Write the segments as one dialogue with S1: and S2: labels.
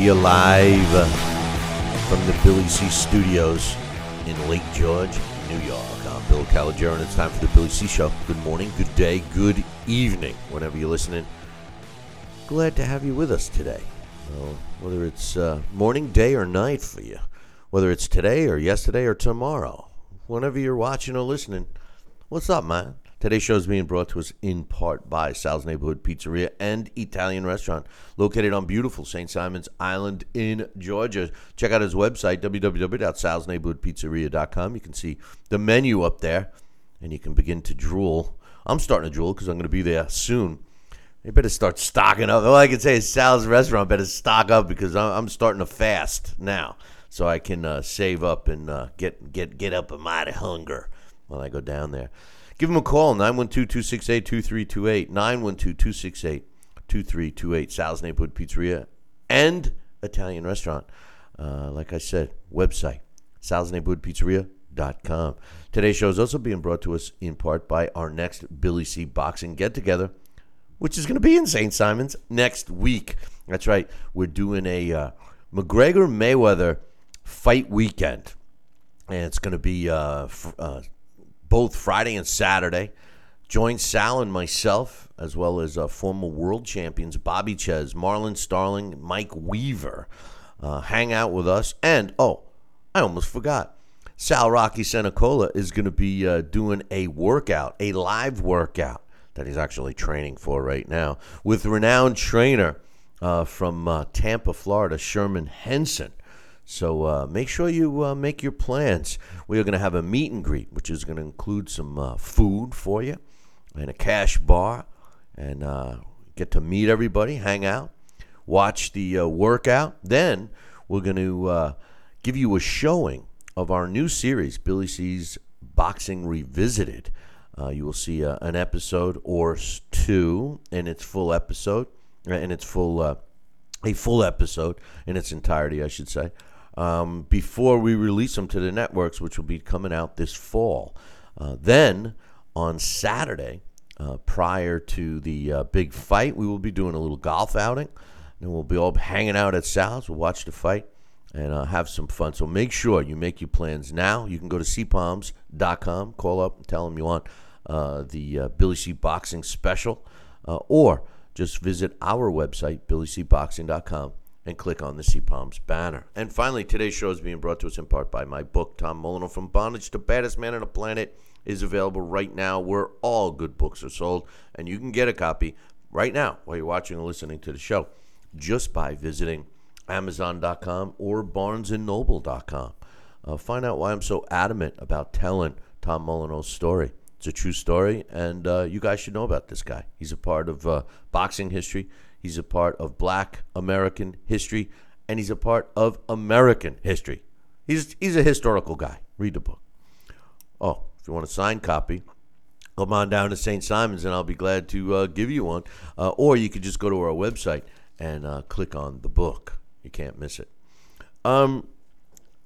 S1: You live from the Billy C Studios in Lake George, New York. I'm Bill Calogero, and it's time for the Billy C Show. Good morning, good day, good evening, whenever you're listening. Glad to have you with us today. Well, whether it's uh, morning, day, or night for you, whether it's today or yesterday or tomorrow, whenever you're watching or listening, what's up, man? Today's show is being brought to us in part by Sal's Neighborhood Pizzeria and Italian Restaurant, located on beautiful St. Simon's Island in Georgia. Check out his website, www.salsneighborhoodpizzeria.com. You can see the menu up there, and you can begin to drool. I'm starting to drool because I'm going to be there soon. They better start stocking up. All I can say is Sal's Restaurant better stock up because I'm starting to fast now, so I can uh, save up and uh, get get get up a mighty hunger when I go down there. Give them a call, 912-268-2328, 912-268-2328, Sal's Neighborhood Pizzeria and Italian Restaurant. Uh, like I said, website, salsneighborhoodpizzeria.com. Today's show is also being brought to us in part by our next Billy C. Boxing get-together, which is going to be in St. Simon's next week. That's right. We're doing a uh, McGregor-Mayweather fight weekend, and it's going to be uh, uh, both Friday and Saturday. Join Sal and myself, as well as uh, former world champions Bobby Czyz, Marlon Starling, Mike Weaver, uh, hang out with us. And, oh, I almost forgot. Sal Rocky Senecola is going to be uh, doing a workout, a live workout that he's actually training for right now with renowned trainer uh, from uh, Tampa, Florida, Sherman Henson. So uh, make sure you uh, make your plans. We are going to have a meet and greet, which is going to include some uh, food for you and a cash bar, and uh, get to meet everybody, hang out, watch the uh, workout. Then we're going to uh, give you a showing of our new series, Billy C's Boxing Revisited. you will see an episode or two in its full episode, in its full a full episode in its entirety, I should say um, before we release them to the networks, which will be coming out this fall. Uh, then on Saturday, uh, prior to the uh, big fight, we will be doing a little golf outing. And we'll be all hanging out at Sal's. We'll watch the fight and uh, have some fun. So make sure you make your plans now. You can go to seapalms.com, call up and tell them you want uh, the uh, Billy C Boxing special, or just visit our website, billycboxing.com and click on the Sea Palms banner. And finally, today's show is being brought to us in part by my book, Tom Molyneux From Bondage to Baddest Man on the Planet, is available right now where all good books are sold. And you can get a copy right now while you're watching or listening to the show just by visiting Amazon.com or BarnesandNoble.com. Uh, find out why I'm so adamant about telling Tom Molyneux's story. It's a true story, and uh, you guys should know about this guy. He's a part of uh, boxing history. He's a part of black American history, and he's a part of American history. He's, he's a historical guy. Read the book. Oh, if you want a signed copy, come on down to St. Simon's, and I'll be glad to uh, give you one. Uh, or you could just go to our website and uh, click on the book. You can't miss it. Um,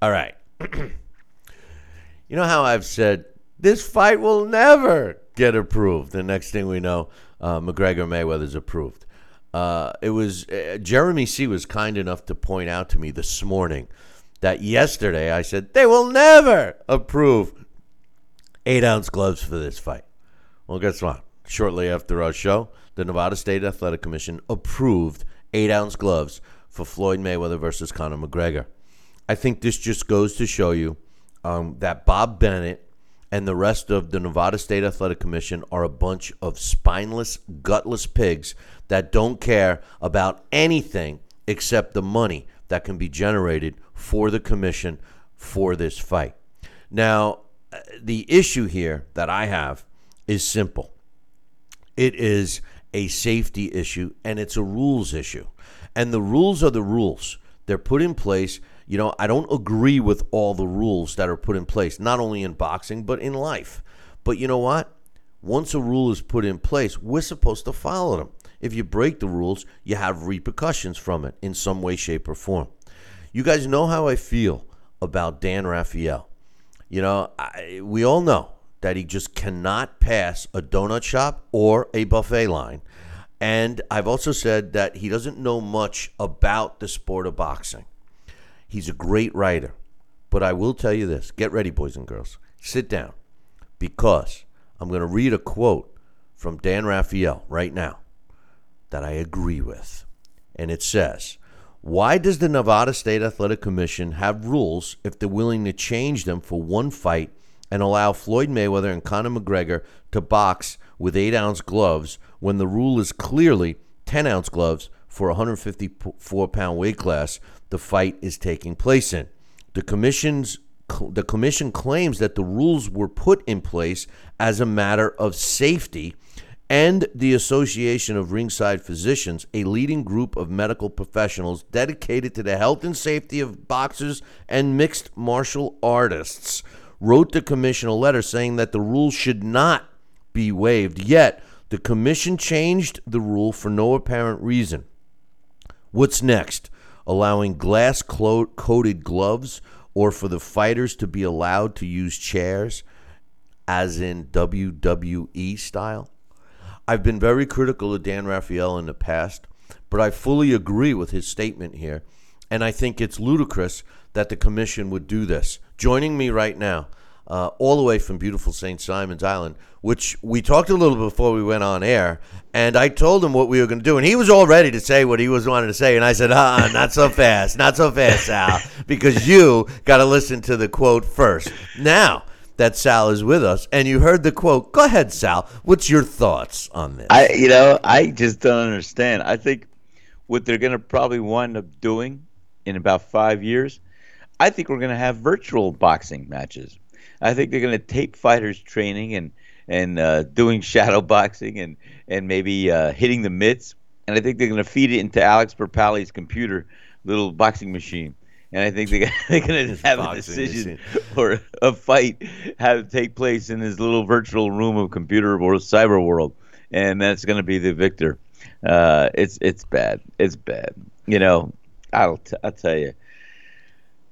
S1: all right. you know how I've said this fight will never get approved. The next thing we know, uh, McGregor Mayweather's approved. Uh, it was uh, Jeremy C was kind enough to point out to me this morning that yesterday I said they will never approve eight ounce gloves for this fight. Well, guess what? Shortly after our show, the Nevada State Athletic Commission approved eight ounce gloves for Floyd Mayweather versus Conor McGregor. I think this just goes to show you um, that Bob Bennett and the rest of the Nevada State Athletic Commission are a bunch of spineless, gutless pigs that don't care about anything except the money that can be generated for the commission for this fight. Now, uh, the issue here that I have is simple. It is a safety issue and it's a rules issue. And the rules are the rules. They're put in place. You know, I don't agree with all the rules that are put in place, not only in boxing, but in life. But you know what? Once a rule is put in place, we're supposed to follow them. If you break the rules, you have repercussions from it in some way, shape, or form. You guys know how I feel about Dan Rafael. You know, I, we all know that he just cannot pass a donut shop or a buffet line. And I've also said that he doesn't know much about the sport of boxing. He's a great writer. But I will tell you this get ready, boys and girls. Sit down because I'm going to read a quote from Dan Rafael right now that I agree with. And it says, Why does the Nevada State Athletic Commission have rules if they're willing to change them for one fight and allow Floyd Mayweather and Conor McGregor to box with 8 ounce gloves when the rule is clearly 10 ounce gloves for a 154 pound weight class the fight is taking place in? The commission's the commission claims that the rules were put in place as a matter of safety and the Association of Ringside Physicians, a leading group of medical professionals dedicated to the health and safety of boxers and mixed martial artists, wrote the commission a letter saying that the rule should not be waived. Yet, the commission changed the rule for no apparent reason. What's next? Allowing glass coated gloves or for the fighters to be allowed to use chairs, as in WWE style? I've been very critical of Dan Rafael in the past, but I fully agree with his statement here. And I think it's ludicrous that the commission would do this. Joining me right now, uh, all the way from beautiful St. Simon's Island, which we talked a little before we went on air, and I told him what we were going to do, and he was all ready to say what he was wanting to say, and I said, "Ah, not so fast, not so fast, Sal, because you got to listen to the quote first. Now, that Sal is with us, and you heard the quote. Go ahead, Sal. What's your thoughts on this?
S2: I, you know, I just don't understand. I think what they're going to probably wind up doing in about five years, I think we're going to have virtual boxing matches. I think they're going to tape fighters training and and uh, doing shadow boxing and and maybe uh, hitting the mitts. And I think they're going to feed it into Alex Perpali's computer, little boxing machine and I think they're, they're going to have a decision or a fight have take place in this little virtual room of computer or cyber world, and that's going to be the victor. Uh, it's it's bad. It's bad. You know, I'll t- I'll tell you.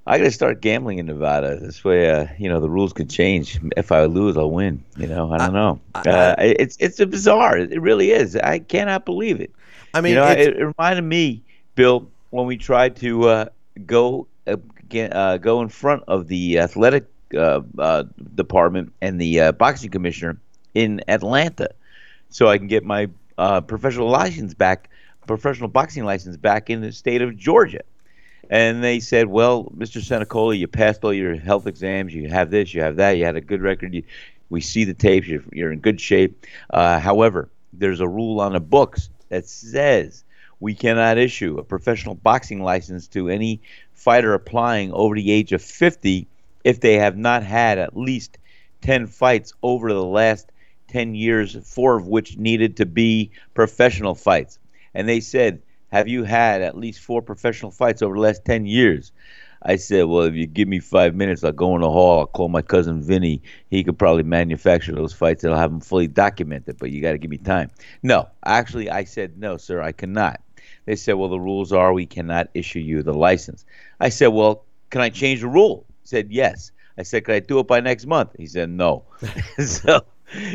S2: I got to start gambling in Nevada. This way, uh, you know, the rules could change. If I lose, I'll win. You know, I don't I, know. I, uh, it's it's a bizarre. It really is. I cannot believe it. I mean, you know, it, it, reminded me, Bill, when we tried to uh, go uh, go in front of the athletic uh, uh, department and the uh, boxing commissioner in Atlanta, so I can get my professional license back, professional boxing license back in the state of Georgia. And they said, "Well, Mr. Senacola, you passed all your health exams. You have this, you have that. You had a good record. You, we see the tapes. You're, you're in good shape. Uh, however, there's a rule on the books that says." we cannot issue a professional boxing license to any fighter applying over the age of 50 if they have not had at least 10 fights over the last 10 years, four of which needed to be professional fights. And they said, Have you had at least four professional fights over the last 10 years? I said, Well, if you give me five minutes, I'll go in the hall, I'll call my cousin Vinny. He could probably manufacture those fights and I'll have them fully documented, but you got to give me time. No, actually, I said, No, sir, I cannot. They said, well, the rules are we cannot issue you the license. I said, well, can I change the rule? He said, yes. I said, can I do it by next month? He said, no. so,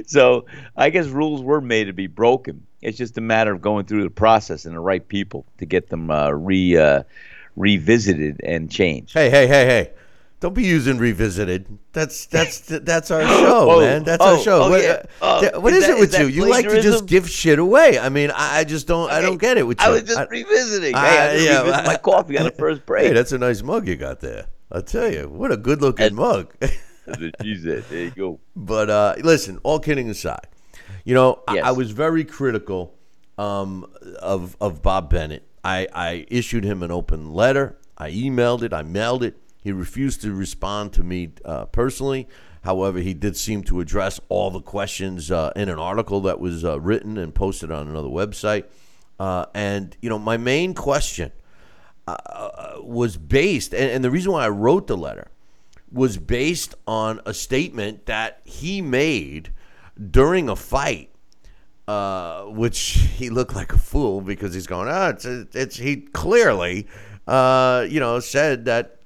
S2: so I guess rules were made to be broken. It's just a matter of going through the process and the right people to get them uh, re uh, revisited and changed.
S1: Hey, hey, hey, hey! Don't be using revisited. That's that's that's our show, oh, man. That's oh, our show.
S2: Oh,
S1: what,
S2: yeah.
S1: uh, what is, is that, it with you? You like to just give shit away. I mean, I, I just don't. I don't get it with you.
S2: I was just I, revisiting. I, hey, I yeah, revisit my coffee on the first break.
S1: Hey, that's a nice mug you got there. I tell you, what a good looking mug.
S2: That's what she said. There you go.
S1: But uh, listen, all kidding aside, you know,
S2: Yes.
S1: I, I was very critical um, of of Bob Bennett. I, I issued him an open letter. I emailed it. I mailed it. He refused to respond to me uh, personally. However, he did seem to address all the questions uh, in an article that was uh, written and posted on another website. Uh, and you know, my main question uh, was based, and, and the reason why I wrote the letter was based on a statement that he made during a fight, uh, which he looked like a fool because he's going, ah, it's, it's he clearly, uh, you know, said that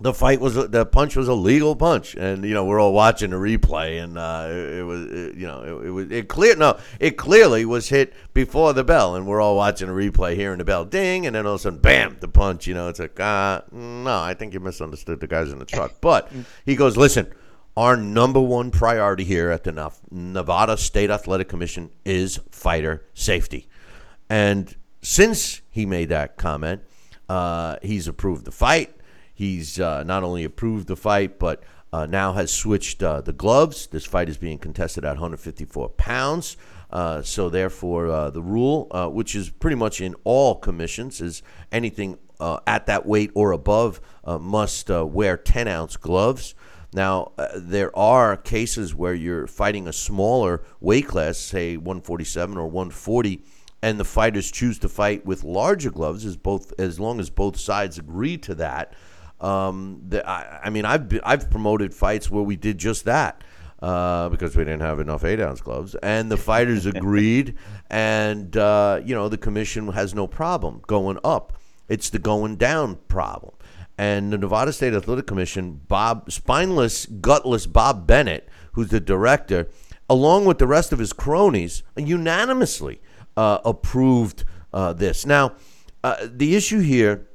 S1: the fight was the punch was a legal punch, and you know we're all watching the replay, and uh, it, it was it, you know it, it was it clear no it clearly was hit before the bell, and we're all watching the replay, hearing the bell ding, and then all of a sudden bam the punch, you know it's like ah no I think you misunderstood the guys in the truck, but he goes listen. Our number one priority here at the Nevada State Athletic Commission is fighter safety. And since he made that comment, uh, he's approved the fight. He's uh, not only approved the fight, but uh, now has switched uh, the gloves. This fight is being contested at 154 pounds. Uh, so, therefore, uh, the rule, which is pretty much in all commissions, is anything at that weight or above must wear 10 ounce gloves. Now, uh, there are cases where you're fighting a smaller weight class, say 147 or 140, and the fighters choose to fight with larger gloves, as both as long as both sides agree to that. Um, the, I, I mean, I've been, I've promoted fights where we did just that uh, because we didn't have enough eight ounce gloves, and the fighters agreed, and uh, you know the commission has no problem going up. It's the going down problem. And the Nevada State Athletic Commission, Bob, spineless, gutless Bob Bennett, who's the director, along with the rest of his cronies, unanimously uh, approved uh, this. Now, uh, the issue here,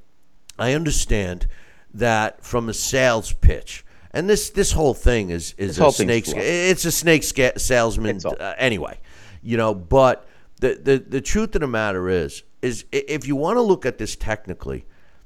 S1: I understand that from a sales pitch, and this this whole thing is is
S2: This
S1: a snake. It's a snake salesman uh, anyway, you know. But the, the the truth of the matter is is if you want to look at this technically,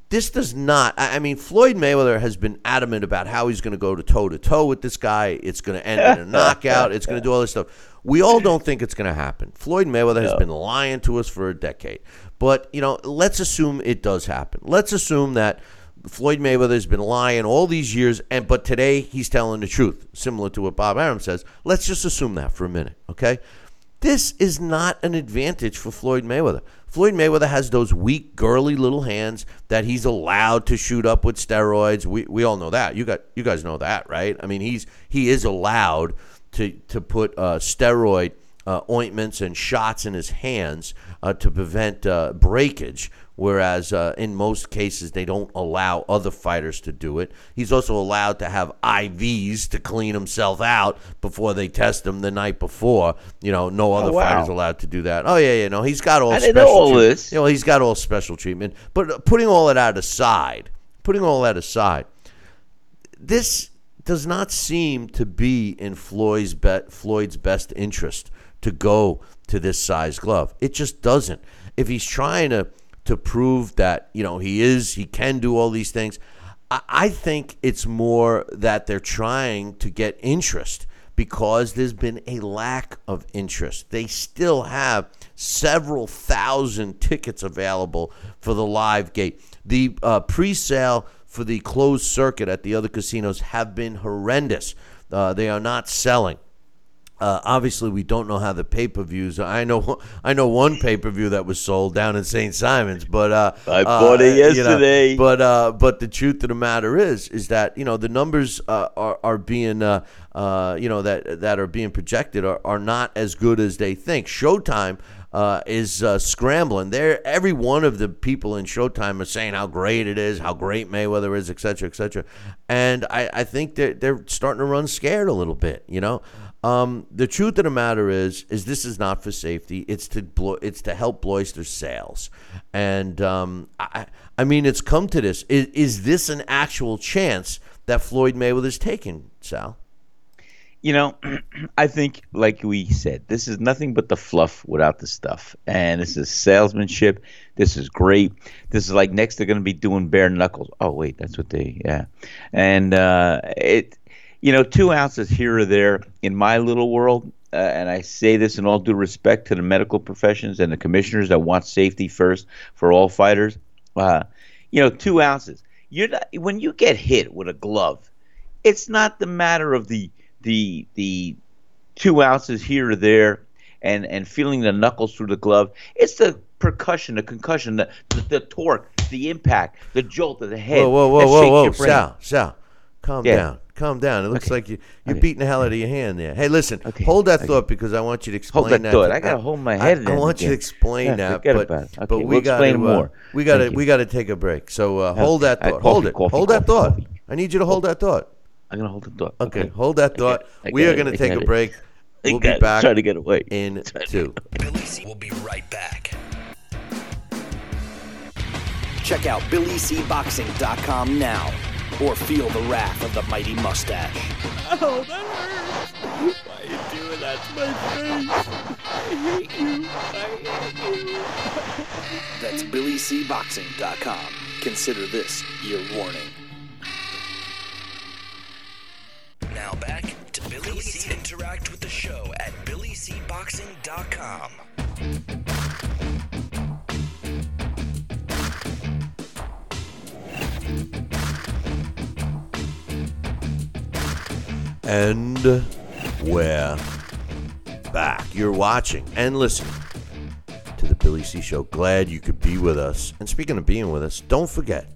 S1: this does not. I I mean, Floyd Mayweather has been adamant about how he's going to go to toe to toe with this guy. It's going to end in a knockout. It's going to do all this stuff. We all don't think it's going to happen. Floyd Mayweather has been lying to us for a decade. But you know, let's assume it does happen. Let's assume that Floyd Mayweather has been lying all these years, and but today he's telling the truth, similar to what Bob Arum says. Let's just assume that for a minute, okay? This is not an advantage for Floyd Mayweather. Floyd Mayweather has those weak, girly little hands that he's allowed to shoot up with steroids. We, we all know that. You got you guys know that, right? I mean, he's he is allowed to to put uh, steroid uh, ointments and shots in his hands uh, to prevent uh, breakage, whereas uh, in most cases they don't allow other fighters to do it. He's also allowed to have IVs to clean himself out before they test him the night before. You know, no other
S2: Oh, wow.
S1: fighters allowed to do that. Oh yeah, yeah, no, he's got all.
S2: I didn't know
S1: special
S2: all this.
S1: You know, he's got all special treatment. But uh, putting all that aside, putting all that aside, this does not seem to be in Floyd's be- Floyd's best interest to go to this size glove. It just doesn't. If he's trying to to prove that you know he is, he can do all these things. I, I think it's more that they're trying to get interest because there's been a lack of interest. They still have several thousand tickets available for the live gate. The uh, pre-sale for the closed circuit at the other casinos have been horrendous. Uh, they are not selling. Uh, obviously, we don't know how the pay per views. I know, I know one pay per view that was sold down in St. Simons, but uh,
S2: I bought it
S1: uh, you know,
S2: yesterday.
S1: but uh, but the truth of the matter is, is that you know the numbers uh, are are being uh, uh, you know that that are being projected are, are not as good as they think. Showtime. Uh, is uh, scrambling. There, every one of the people in Showtime are saying how great it is, how great Mayweather is, et cetera, et cetera. And I, I think they're they're starting to run scared a little bit. You know, um, the truth of the matter is, is this is not for safety. It's to blo- it's to help Bloister sales, and um, I, I mean, it's come to this. Is, is this an actual chance that Floyd Mayweather's taking, Sal?
S2: you know, I think, like we said, this is nothing but the fluff without the stuff. And this is salesmanship. This is great. This is like next they're going to be doing bare knuckles. Oh, wait, that's what they, yeah. And uh, it, you know, two ounces here or there in my little world, uh, and I say this in all due respect to the medical professions and the commissioners that want safety first for all fighters. Uh, you know, two ounces. You're not, when you get hit with a glove, it's not the matter of the the the two ounces here or there and and feeling the knuckles through the glove. It's the percussion, the concussion, the the, the torque, the impact, the jolt of the head.
S1: Whoa, whoa, whoa,
S2: that
S1: whoa,
S2: shakes
S1: whoa,
S2: your brain.
S1: Sal, Sal, calm
S2: Yeah.
S1: down, calm down. It looks
S2: Okay.
S1: like you, you're
S2: Okay.
S1: beating the hell out of your hand there. Hey, listen,
S2: Okay.
S1: hold that
S2: Okay.
S1: thought because I want you to explain
S2: Hold that thought.
S1: to-
S2: I gotta hold my head
S1: I,
S2: in
S1: want you to explain
S2: Yeah,
S1: that,
S2: forget
S1: but,
S2: about it.
S1: but we
S2: we'll
S1: got
S2: explain
S1: to, uh,
S2: more.
S1: we got to, we got to take a break. So uh, hold that thought.
S2: coffee,
S1: hold it.
S2: coffee,
S1: hold that
S2: coffee,
S1: thought.
S2: coffee.
S1: I need you to hold that thought.
S2: I'm gonna hold the thought.
S1: Okay, hold that thought. We are gonna take a break. We'll be back
S2: Try to get away.
S1: in two.
S3: Billy C will be right back. Check out BillyCBoxing.com now or feel the wrath of the mighty mustache.
S4: Oh, that hurts. Why are you doing that to my face? I hate you. I hate you.
S3: That's BillyCBoxing.com. Consider this your warning. Now back to Billy C. Interact with the show at BillyCBoxing.com.
S1: And we're back. You're watching and listening to the Billy C Show. Glad you could be with us. And speaking of being with us, don't forget,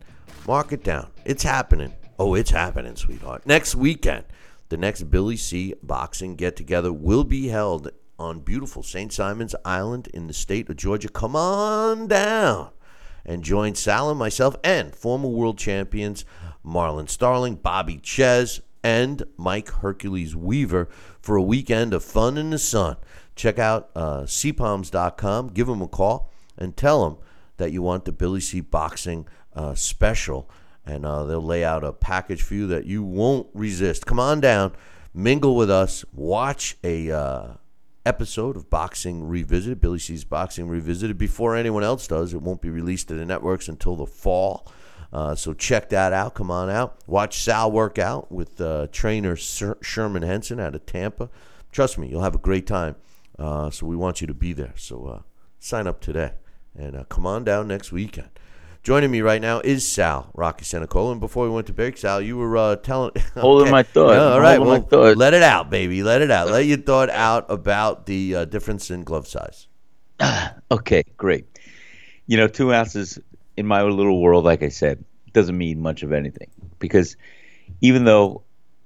S1: mark it down. It's happening. Oh, it's happening, sweetheart. Next weekend, the next Billy C boxing get together will be held on beautiful St. Simon's Island in the state of Georgia. Come on down and join Sal and myself and former world champions Marlon Starling, Bobby Czyz, and Mike Hercules Weaver for a weekend of fun in the sun. Check out uh, seapalms.com, give them a call, and tell them that you want the Billy C Boxing uh, special. And uh, they'll lay out a package for you that you won't resist. Come on down, mingle with us, watch a uh, episode of Boxing Revisited, Billy C's Boxing Revisited, before anyone else does. It won't be released to the networks until the fall. Uh, so check that out. Come on out. Watch Sal work out with uh, trainer Sher- Sherman Henson out of Tampa. Trust me, you'll have a great time. Uh, so we want you to be there. So uh, sign up today and uh, come on down next weekend. Joining me right now is Sal Rocky Senecola. And before we went to break, Sal, you were uh, telling
S2: Holding my thought.
S1: Yeah, all right, well,
S2: thought.
S1: let it out, baby. Let it out. Let your thought out about the uh, difference in glove size.
S2: Okay, great. You know, two ounces in my little world, like I said, doesn't mean much of anything because even though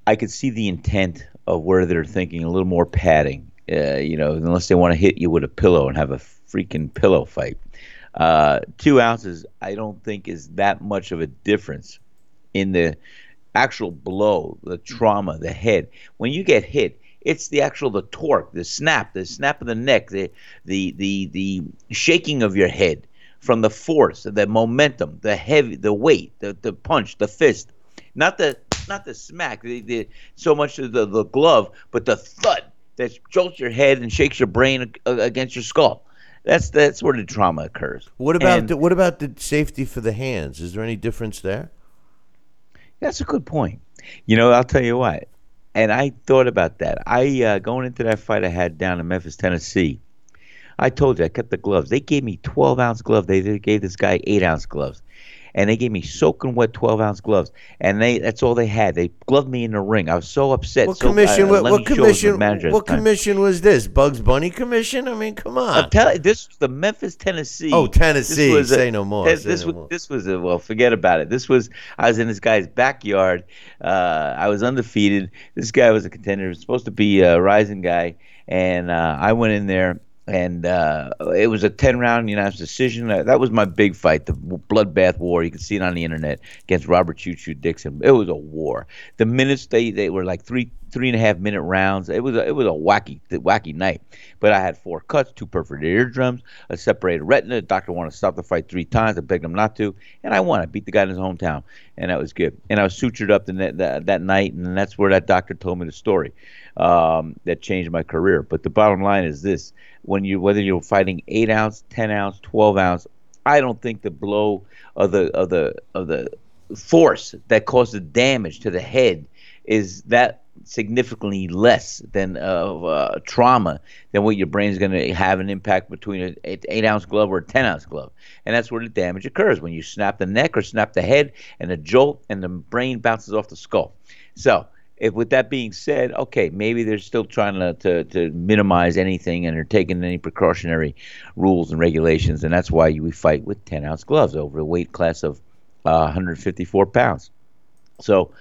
S2: I could see the intent of where they're thinking a little more padding, uh, you know, unless they want to hit you with a pillow and have a freaking pillow fight. Uh, two ounces, I don't think is that much of a difference in the actual blow, the trauma, the head. When you get hit, it's the actual the torque, the snap, the snap of the neck, the the the the shaking of your head from the force, the momentum, the heavy, the weight, the, the punch, the fist, not the not the smack, the, the so much of the, the glove, but the thud that jolts your head and shakes your brain against your skull. That's that's where the trauma occurs.
S1: What about
S2: And-
S1: the, what about the safety for the hands? Is there any difference there?
S2: That's a good point. You know, I'll tell you what. And I thought about that. I uh, going into that fight I had down in Memphis, Tennessee. I told you I kept the gloves. They gave me 12 ounce gloves. They, they gave this guy eight ounce gloves, and they gave me soaking wet 12 ounce gloves. And they that's all they had. They gloved me in the ring. I was so upset.
S1: What
S2: so,
S1: commission?
S2: uh,
S1: what, what
S2: was
S1: commission? What commission was this? Bugs Bunny commission? I mean, come on.
S2: I'm telling this was the Memphis, Tennessee.
S1: Oh, Tennessee.
S2: This was a-
S1: Say no more.
S2: This,
S1: Say
S2: this
S1: no
S2: was
S1: more.
S2: this was a, well, forget about it. This was I was in this guy's backyard. Uh, I was undefeated. This guy was a contender. He was supposed to be a rising guy, and uh, I went in there. And uh, it was a ten round unanimous decision. That was my big fight, the bloodbath war. You can see it on the internet against Robert Choo Choo Dixon. It was a war. The minutes they, they were like three three and a half minute rounds. It was a, it was a wacky wacky night. But I had four cuts, two perforated eardrums, a separated retina. The doctor wanted to stop the fight three times. I begged him not to, and I won. I beat the guy in his hometown, and that was good. And I was sutured up the, that that night, and that's where that doctor told me the story um, that changed my career. But the bottom line is this: when you whether you're fighting eight ounce, ten ounce, twelve ounce, I don't think the blow of the of the of the force that causes damage to the head is that significantly less than of uh, trauma than what your brain's going to have an impact between an eight, ounce glove or a ten ounce glove, and that's where the damage occurs when you snap the neck or snap the head, and the jolt and the brain bounces off the skull. So if with that being said, okay, maybe they're still trying to, to, to minimize anything and they're taking any precautionary rules and regulations, and that's why we fight with 10 ounce gloves over a weight class of uh, 154 pounds. So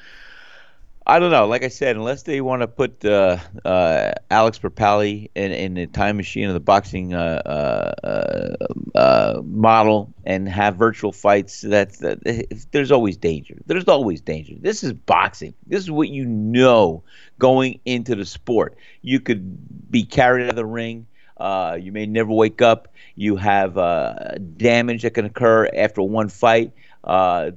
S2: I don't know. Like I said, unless they want to put uh, uh, Alex Perpali in, in the time machine of the boxing uh, uh, uh, model and have virtual fights, that's that. There's always danger. There's always danger. This is boxing. This is what you know going into the sport. You could be carried out of the ring. Uh, you may never wake up. You have damage that can occur after one fight.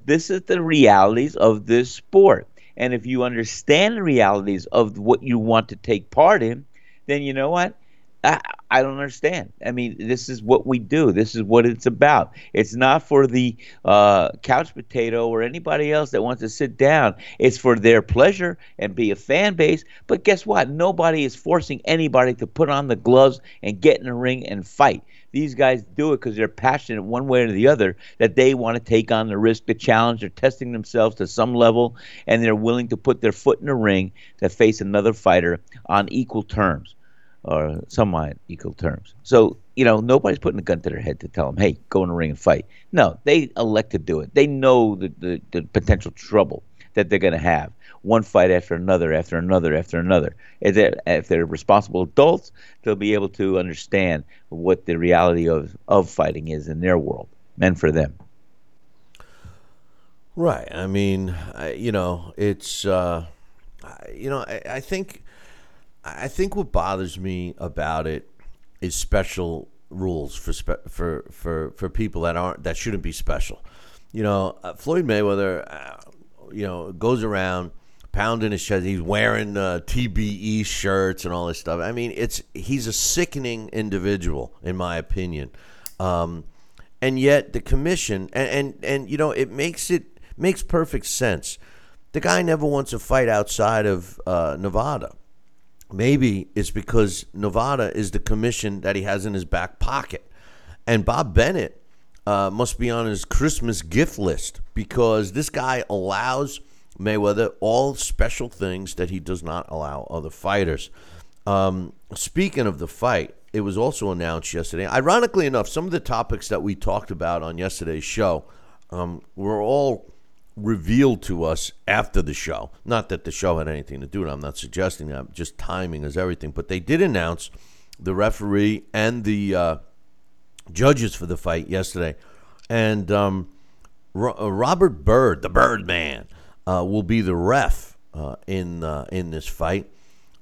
S2: this is the realities of this sport and if you understand the realities of what you want to take part in, then you know what? I, I don't understand. I mean, this is what we do. This is what it's about. It's not for the uh, couch potato or anybody else that wants to sit down. It's for their pleasure and be a fan base. But guess what? Nobody is forcing anybody to put on the gloves and get in the ring and fight. These guys do it because they're passionate one way or the other that they want to take on the risk, the challenge. They're testing themselves to some level, and they're willing to put their foot in the ring to face another fighter on equal terms or somewhat equal terms. So, you know, nobody's putting a gun to their head to tell them, hey, go in the ring and fight. No, they elect to do it. They know the, the, the potential trouble that they're going to have one fight after another, after another, after another. If they're, if they're responsible adults, they'll be able to understand what the reality of, of fighting is in their world, meant for them.
S1: Right. I mean, I, you know, it's, uh, you know, I, I think, I think what bothers me about it is special rules for spe- for for for people that aren't that shouldn't be special. You know, uh, Floyd Mayweather, uh, you know, goes around pounding his chest. He's wearing uh, TBE shirts and all this stuff. I mean, it's he's a sickening individual, in my opinion. Um, and yet the commission and, and and you know it makes it makes perfect sense. The guy never wants to fight outside of uh, Nevada. Maybe it's because Nevada is the commission that he has in his back pocket, and Bob Bennett uh, must be on his Christmas gift list because this guy allows Mayweather all special things that he does not allow other fighters. Um, speaking of the fight, it was also announced yesterday. Ironically enough, some of the topics that we talked about on yesterday's show um, were all revealed to us after the show. Not that the show had anything to do with it. I'm not suggesting that. Just timing is everything. But they did announce the referee and the uh, judges for the fight yesterday. And um, Ro- uh, Robert Byrd, the Birdman, uh, will be the ref uh, in uh, in this fight.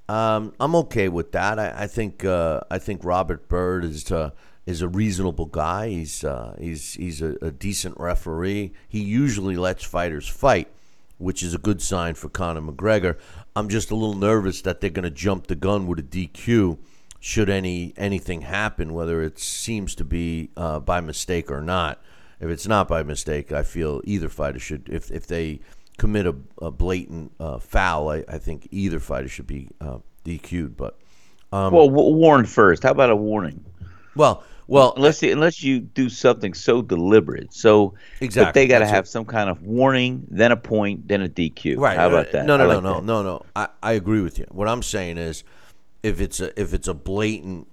S1: Um, I'm okay with that. I, I think uh, I think Robert Byrd is uh, is a reasonable guy. He's he's he's a, a, decent referee. He usually lets fighters fight, which is a good sign for Conor McGregor. I'm just a little nervous that they're going to jump the gun with a DQ should any anything happen, whether it seems to be by mistake or not. If it's not by mistake, I feel either fighter should if if they commit a, a blatant uh, foul, I, I, think either fighter should be uh, DQ'd. But
S2: um, well, warned first. How about a warning?
S1: Well, well,
S2: unless you, unless you do something so deliberate, so
S1: exactly,
S2: they got to have some kind of warning, then a point, then a DQ.
S1: Right?
S2: How about that?
S1: No, no,
S2: like
S1: no, no, no, no. I, I agree with you. What I'm saying is, if it's a if it's a blatant,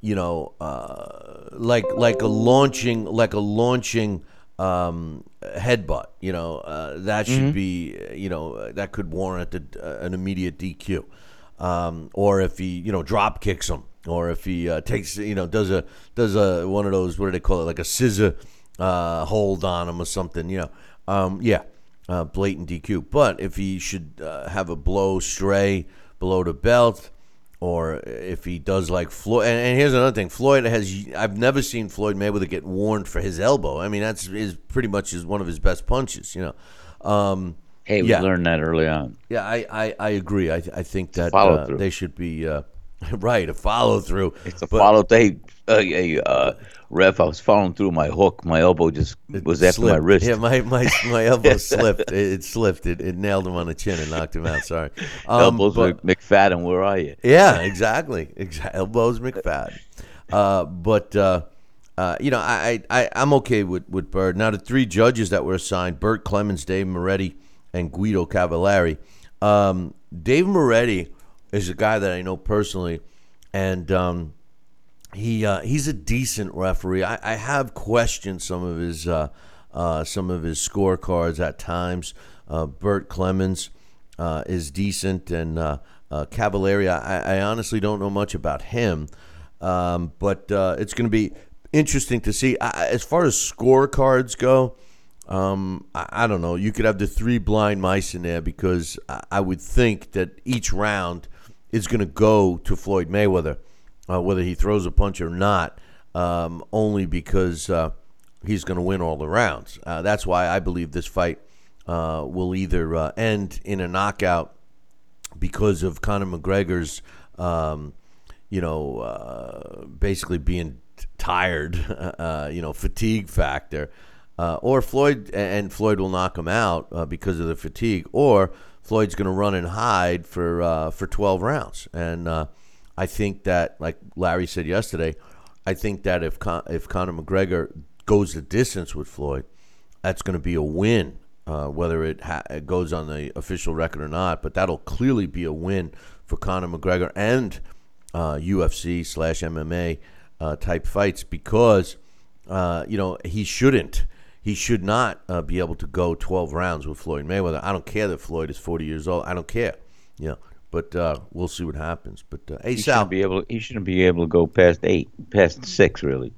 S1: you know, uh, like like a launching like a launching um, headbutt. You know, uh, that should mm-hmm. be, you know, that could warrant a, an immediate DQ. Um, or if he, you know, drop kicks him, or if he uh, takes, you know, does a does a one of those what do they call it, like a scissor uh, hold on him or something. You know, um, yeah, uh, blatant DQ. But if he should uh, have a blow stray below the belt, or if he does like Floyd. And, and here's another thing: Floyd has. I've never seen Floyd Mayweather get warned for his elbow. I mean, that's is pretty much is one of his best punches. You know. Um,
S2: Hey, we
S1: Yeah.
S2: learned that early on.
S1: yeah, I, I, I agree. I, I think that uh, they should be uh, right a follow through.
S2: It's a follow. They, uh, hey, uh, ref, I was following through my hook. My elbow just was after my wrist.
S1: Yeah, my my, my elbow slipped. It, it slipped. It, it nailed him on the chin and knocked him out. Sorry. Um,
S2: Elbows
S1: but-
S2: McFadden. Where are you?
S1: Yeah, exactly. Exa- elbows McFadden. Uh, but uh, uh, you know, I, I I'm okay with with Byrd. Now the three judges that were assigned: Burt Clements, Dave Moretti, and Guido Cavalleri. Um, Dave Moretti is a guy that I know personally, and um, he uh, he's a decent referee. I, I have questioned some of his uh, uh, some of his scorecards at times. Uh, Burt Clements uh, is decent, and uh, uh, Cavalleri. I, I honestly don't know much about him, um, but it's going to be interesting to see. I- as far as scorecards go, um, I, I don't know. You could have the three blind mice in there because I, I would think that each round is going to go to Floyd Mayweather, uh, whether he throws a punch or not, um, only because uh, he's going to win all the rounds. Uh, that's why I believe this fight uh, will either uh, end in a knockout because of Conor McGregor's, um, you know, uh, basically being tired, you know, fatigue factor, or Floyd and Floyd will knock him out because of the fatigue, or Floyd's going to run and hide for uh, for twelve rounds, and uh, I think that, like Larry said yesterday, I think that if Con- if Conor McGregor goes the distance with Floyd, that's going to be a win, uh, whether it, ha- it goes on the official record or not. But that'll clearly be a win for Conor McGregor and uh, UFC slash MMA uh, type fights because uh, you know he shouldn't. He should not uh, be able to go 12 rounds with Floyd Mayweather. I don't care that Floyd is 40 years old. I don't care. You know, but uh, we'll see what happens. But uh, hey,
S2: He
S1: Sal,
S2: shouldn't be able. He shouldn't be able to go past eight, past six, really.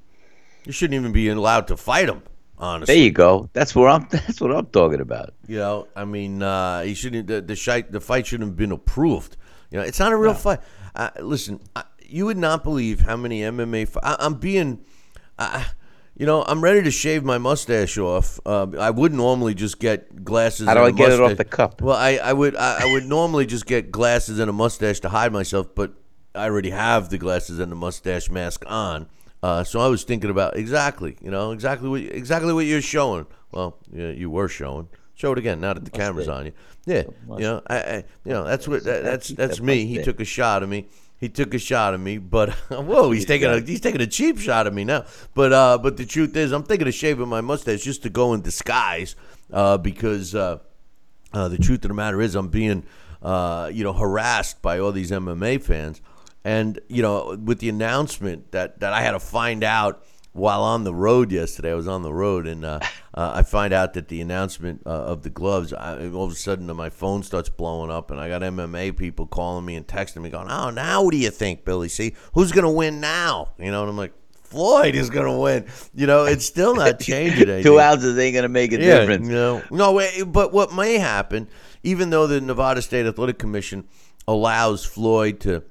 S1: you shouldn't even be allowed to fight him. Honestly,
S2: There you go. That's where I'm. That's what I'm talking about.
S1: You know, I mean, uh, he shouldn't. The the, shite, the fight shouldn't have been approved. You know, it's not a real fight. Uh, listen, I, you would not believe how many MMA. Fi- I, I'm being, you know, I'm ready to shave my mustache off. Uh, I would normally just get glasses.
S2: How do
S1: and
S2: I
S1: a
S2: get it off the cup?
S1: Well, I, I would I, I would normally just get glasses and a mustache to hide myself, but I already have the glasses and the mustache mask on. Uh, so I was thinking about exactly, you know, exactly what exactly what you're showing. Well, yeah, you were showing. Show it again now that the camera's on you. Yeah, you know, I, I you know, that's what that, that's that's me. He took a shot of me. He took a shot of me, but whoa, he's taking a he's taking a cheap shot of me now. But uh, but the truth is, I'm thinking of shaving my mustache just to go in disguise, uh, because uh, uh, the truth of the matter is, I'm being, uh, you know, harassed by all these MMA fans, and you know, with the announcement that that I had to find out while on the road yesterday. I was on the road, and uh, uh, I find out that the announcement uh, of the gloves. I, all of a sudden, my phone starts blowing up, and I got MMA people calling me and texting me, going, "Oh, now what do you think, Billy? See who's going to win now?" You know, and I'm like. Floyd is going to win. You know, it's still not changing.
S2: Two ounces ain't gonna make a
S1: Yeah,
S2: difference.
S1: No, no. But what may happen, even though the Nevada State Athletic Commission allows Floyd to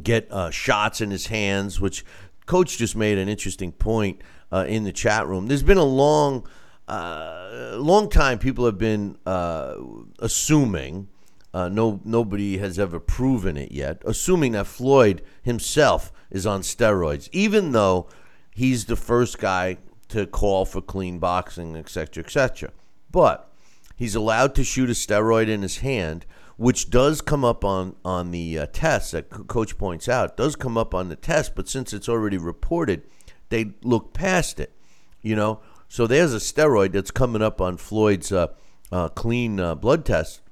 S1: get uh, shots in his hands, which Coach just made an interesting point uh, in the chat room. There's been a long, uh, long time people have been uh, assuming. Uh, no, nobody has ever proven it yet. Assuming that Floyd himself is on steroids, even though he's the first guy to call for clean boxing, etc., etc. But he's allowed to shoot a steroid in his hand, which does come up on on the uh, test that Co- Coach points out. Does come up on the test, but since it's already reported, they look past it. You know, so there's a steroid that's coming up on Floyd's uh, uh, clean uh, blood test.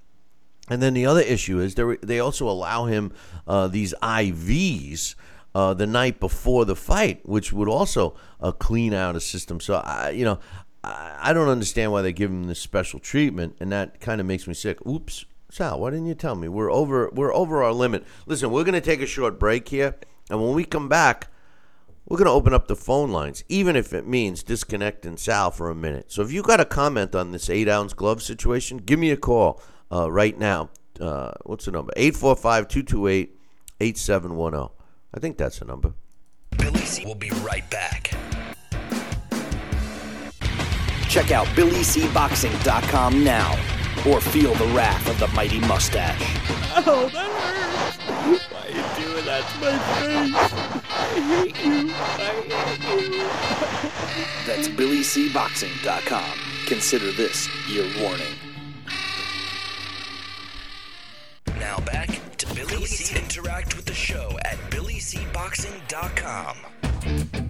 S1: And then the other issue is they they also allow him uh, these IVs uh, the night before the fight, which would also clean out a system. So I, you know, I, I don't understand why they give him this special treatment, and that kind of makes me sick. Oops, Sal, why didn't you tell me? We're over we're over our limit. Listen, we're going to take a short break here, and when we come back. We're going to open up the phone lines, even if it means disconnecting Sal for a minute. So if you got a comment on this eight ounce glove situation, give me a call uh, right now. uh, what's the number? 845 228 8710. I think that's the number.
S5: Billy C will be right back.
S3: Check out BillyCBoxing.com now or feel the wrath of the mighty mustache.
S4: Oh, that hurts. Why are you doing that to my face? I hate you. I hate you.
S3: That's BillyCBoxing.com. Consider this your warning.
S5: Now back to Billy C. Interact with the show at BillyCBoxing.com.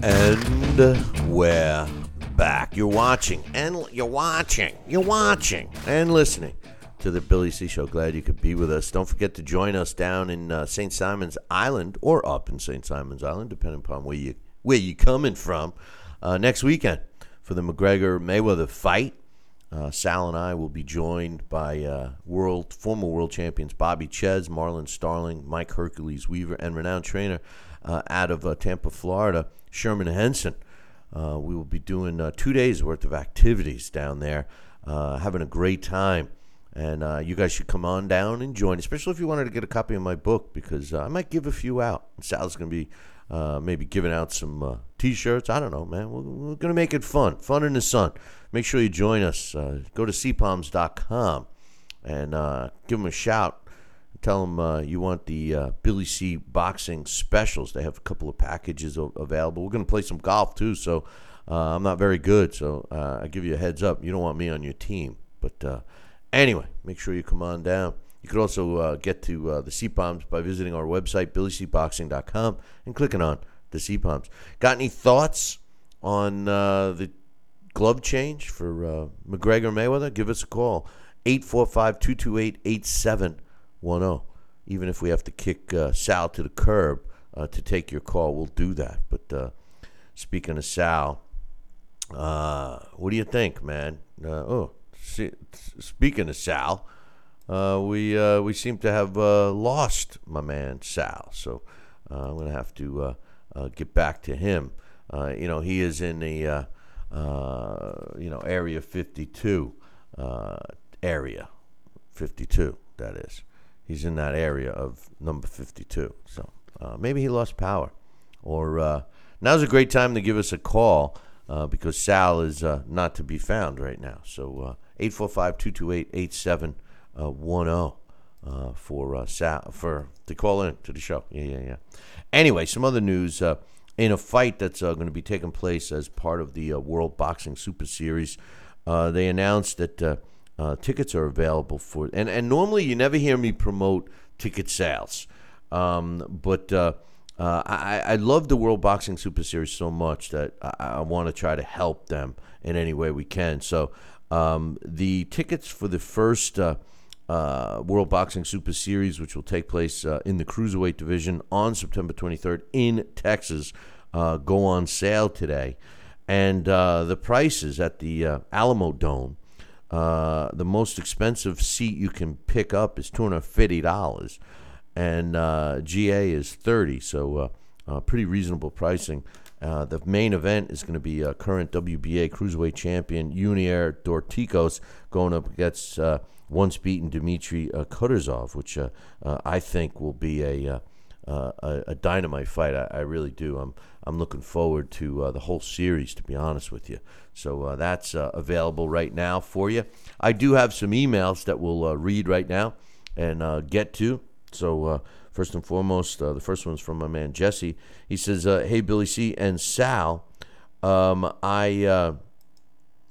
S1: And we're back. You're watching, and you're watching, you're watching, and listening to the Billy C Show. Glad you could be with us. Don't forget to join us down in uh, St. Simon's Island or up in St. Simon's Island, depending upon where you where you coming from. Uh, next weekend for the McGregor Mayweather fight. Uh, Sal and I will be joined by uh, world former world champions Bobby Czyz, Marlon Starling, Mike Hercules Weaver, and renowned trainer uh, out of uh, Tampa, Florida, Sherman Henson. Uh, we will be doing uh, two days worth of activities down there, uh, having a great time. And uh, you guys should come on down and join, especially if you wanted to get a copy of my book, because uh, I might give a few out. Sal's going to be uh, maybe giving out some uh, T-shirts. I don't know, man. We're, we're going to make it fun, fun in the sun. Make sure you join us. Go to seapalms.com and give them a shout. Tell them uh, you want the uh, Billy C boxing specials. They have a couple of packages available. We're going to play some golf too, so uh, I'm not very good. So uh, I give you a heads up. You don't want me on your team, but uh, anyway, make sure you come on down. You could also uh, get to the Sea Palms by visiting our website, billycboxing.com, and clicking on the Sea Palms. Got any thoughts on the glove change for McGregor Mayweather? Give us a call, 845 228 8710. Even if we have to kick uh, Sal to the curb uh, to take your call, we'll do that. But uh, speaking of Sal, uh, what do you think, man? Uh, oh, see, speaking of Sal, we we seem to have lost my man Sal. So I'm have to uh, uh, get back to him. You know, he is in the you know area 52 uh, area 52. That is, he's in that area of number 52. So uh, maybe he lost power, or uh, now's a great time to give us a call. Uh, because Sal is uh, not to be found right now. So 845 228 8710 uh, for uh, Sal for to call in to the show. Yeah, yeah, yeah. Anyway, some other news uh, in a fight that's uh, going to be taking place as part of the uh, World Boxing Super Series. Uh, they announced that uh, tickets are available for, and and normally you never hear me promote ticket sales, um, but. Uh, uh, I, I love the World Boxing Super Series so much that I, I want to try to help them in any way we can. So um, the tickets for the first uh, uh, World Boxing Super Series, which will take place uh, in the cruiserweight division on September 23rd in Texas, uh, go on sale today. And uh, the prices at the Alamo Dome, uh, the most expensive seat you can pick up is $250 and uh, GA is 30, so uh, uh, pretty reasonable pricing. Uh, the main event is going to be uh, current WBA cruiserweight champion Yunier Dorticos going up against once beaten Dmitry Kudryashov, which I think will be a uh, a, a dynamite fight. I, I really do. I'm I'm looking forward to uh, the whole series, to be honest with you. So uh, that's uh, available right now for you. I do have some emails that we'll uh, read right now and get to. So first and foremost, the first one's from my man Jesse. He says, "Hey Billy C and Sal, um, I."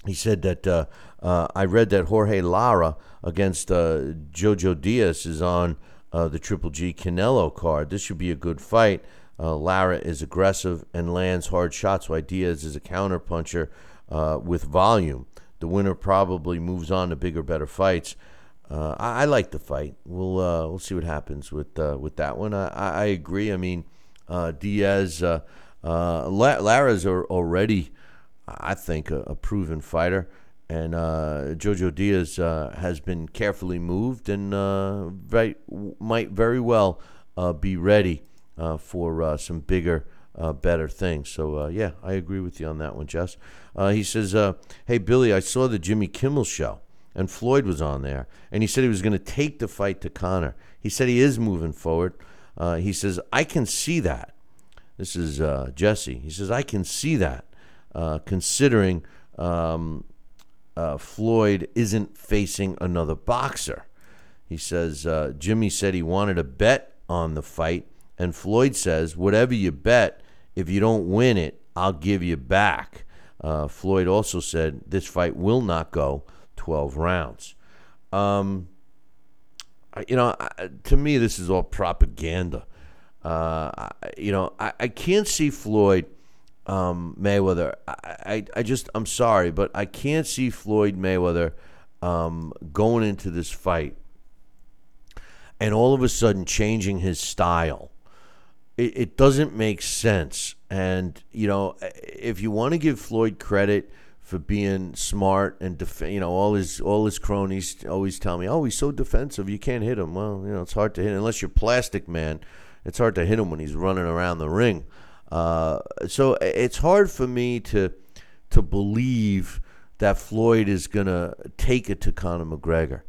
S1: He said that I read that Jorge Lara against Jojo Diaz is on uh, the Triple G Canelo card. This should be a good fight. Uh, Lara is aggressive and lands hard shots, while Diaz is a counterpuncher uh, with volume. The winner probably moves on to bigger, better fights. Uh, I, I like the fight. We'll uh, we'll see what happens with uh, with that one. I, I agree. I mean, uh, Diaz, La- Lara's already, I think, a, a proven fighter, and uh, Jojo Diaz uh, has been carefully moved and uh, right, might very well uh, be ready uh, for uh, some bigger better things. So yeah, I agree with you on that one, Jess. He says, "Hey Billy, I saw the Jimmy Kimmel show, and Floyd was on there, and he said he was going to take the fight to Conor. He said he is moving forward. He says I can see that. This is Jesse. He says I can see that, considering." Um, uh, Floyd isn't facing another boxer. He says uh, Jimmy said he wanted a bet on the fight, and Floyd says, whatever you bet, if you don't win it, I'll give you back. Uh, Floyd also said this fight will not go 12 rounds. Um, you know, to me, this is all propaganda. Uh, you know, I, I can't see Floyd um, Mayweather. I, I, I, just, I'm sorry, but I can't see Floyd Mayweather um, going into this fight and all of a sudden changing his style. It, it doesn't make sense. And, you know, if you want to give Floyd credit for being smart and, def- you know, all his, all his cronies always tell me, oh, he's so defensive, you can't hit him. Well, you know, it's hard to hit him. unless you're plastic man. It's hard to hit him when he's running around the ring. Uh, so it's hard for me to to believe that Floyd is going to take it to Conor McGregor,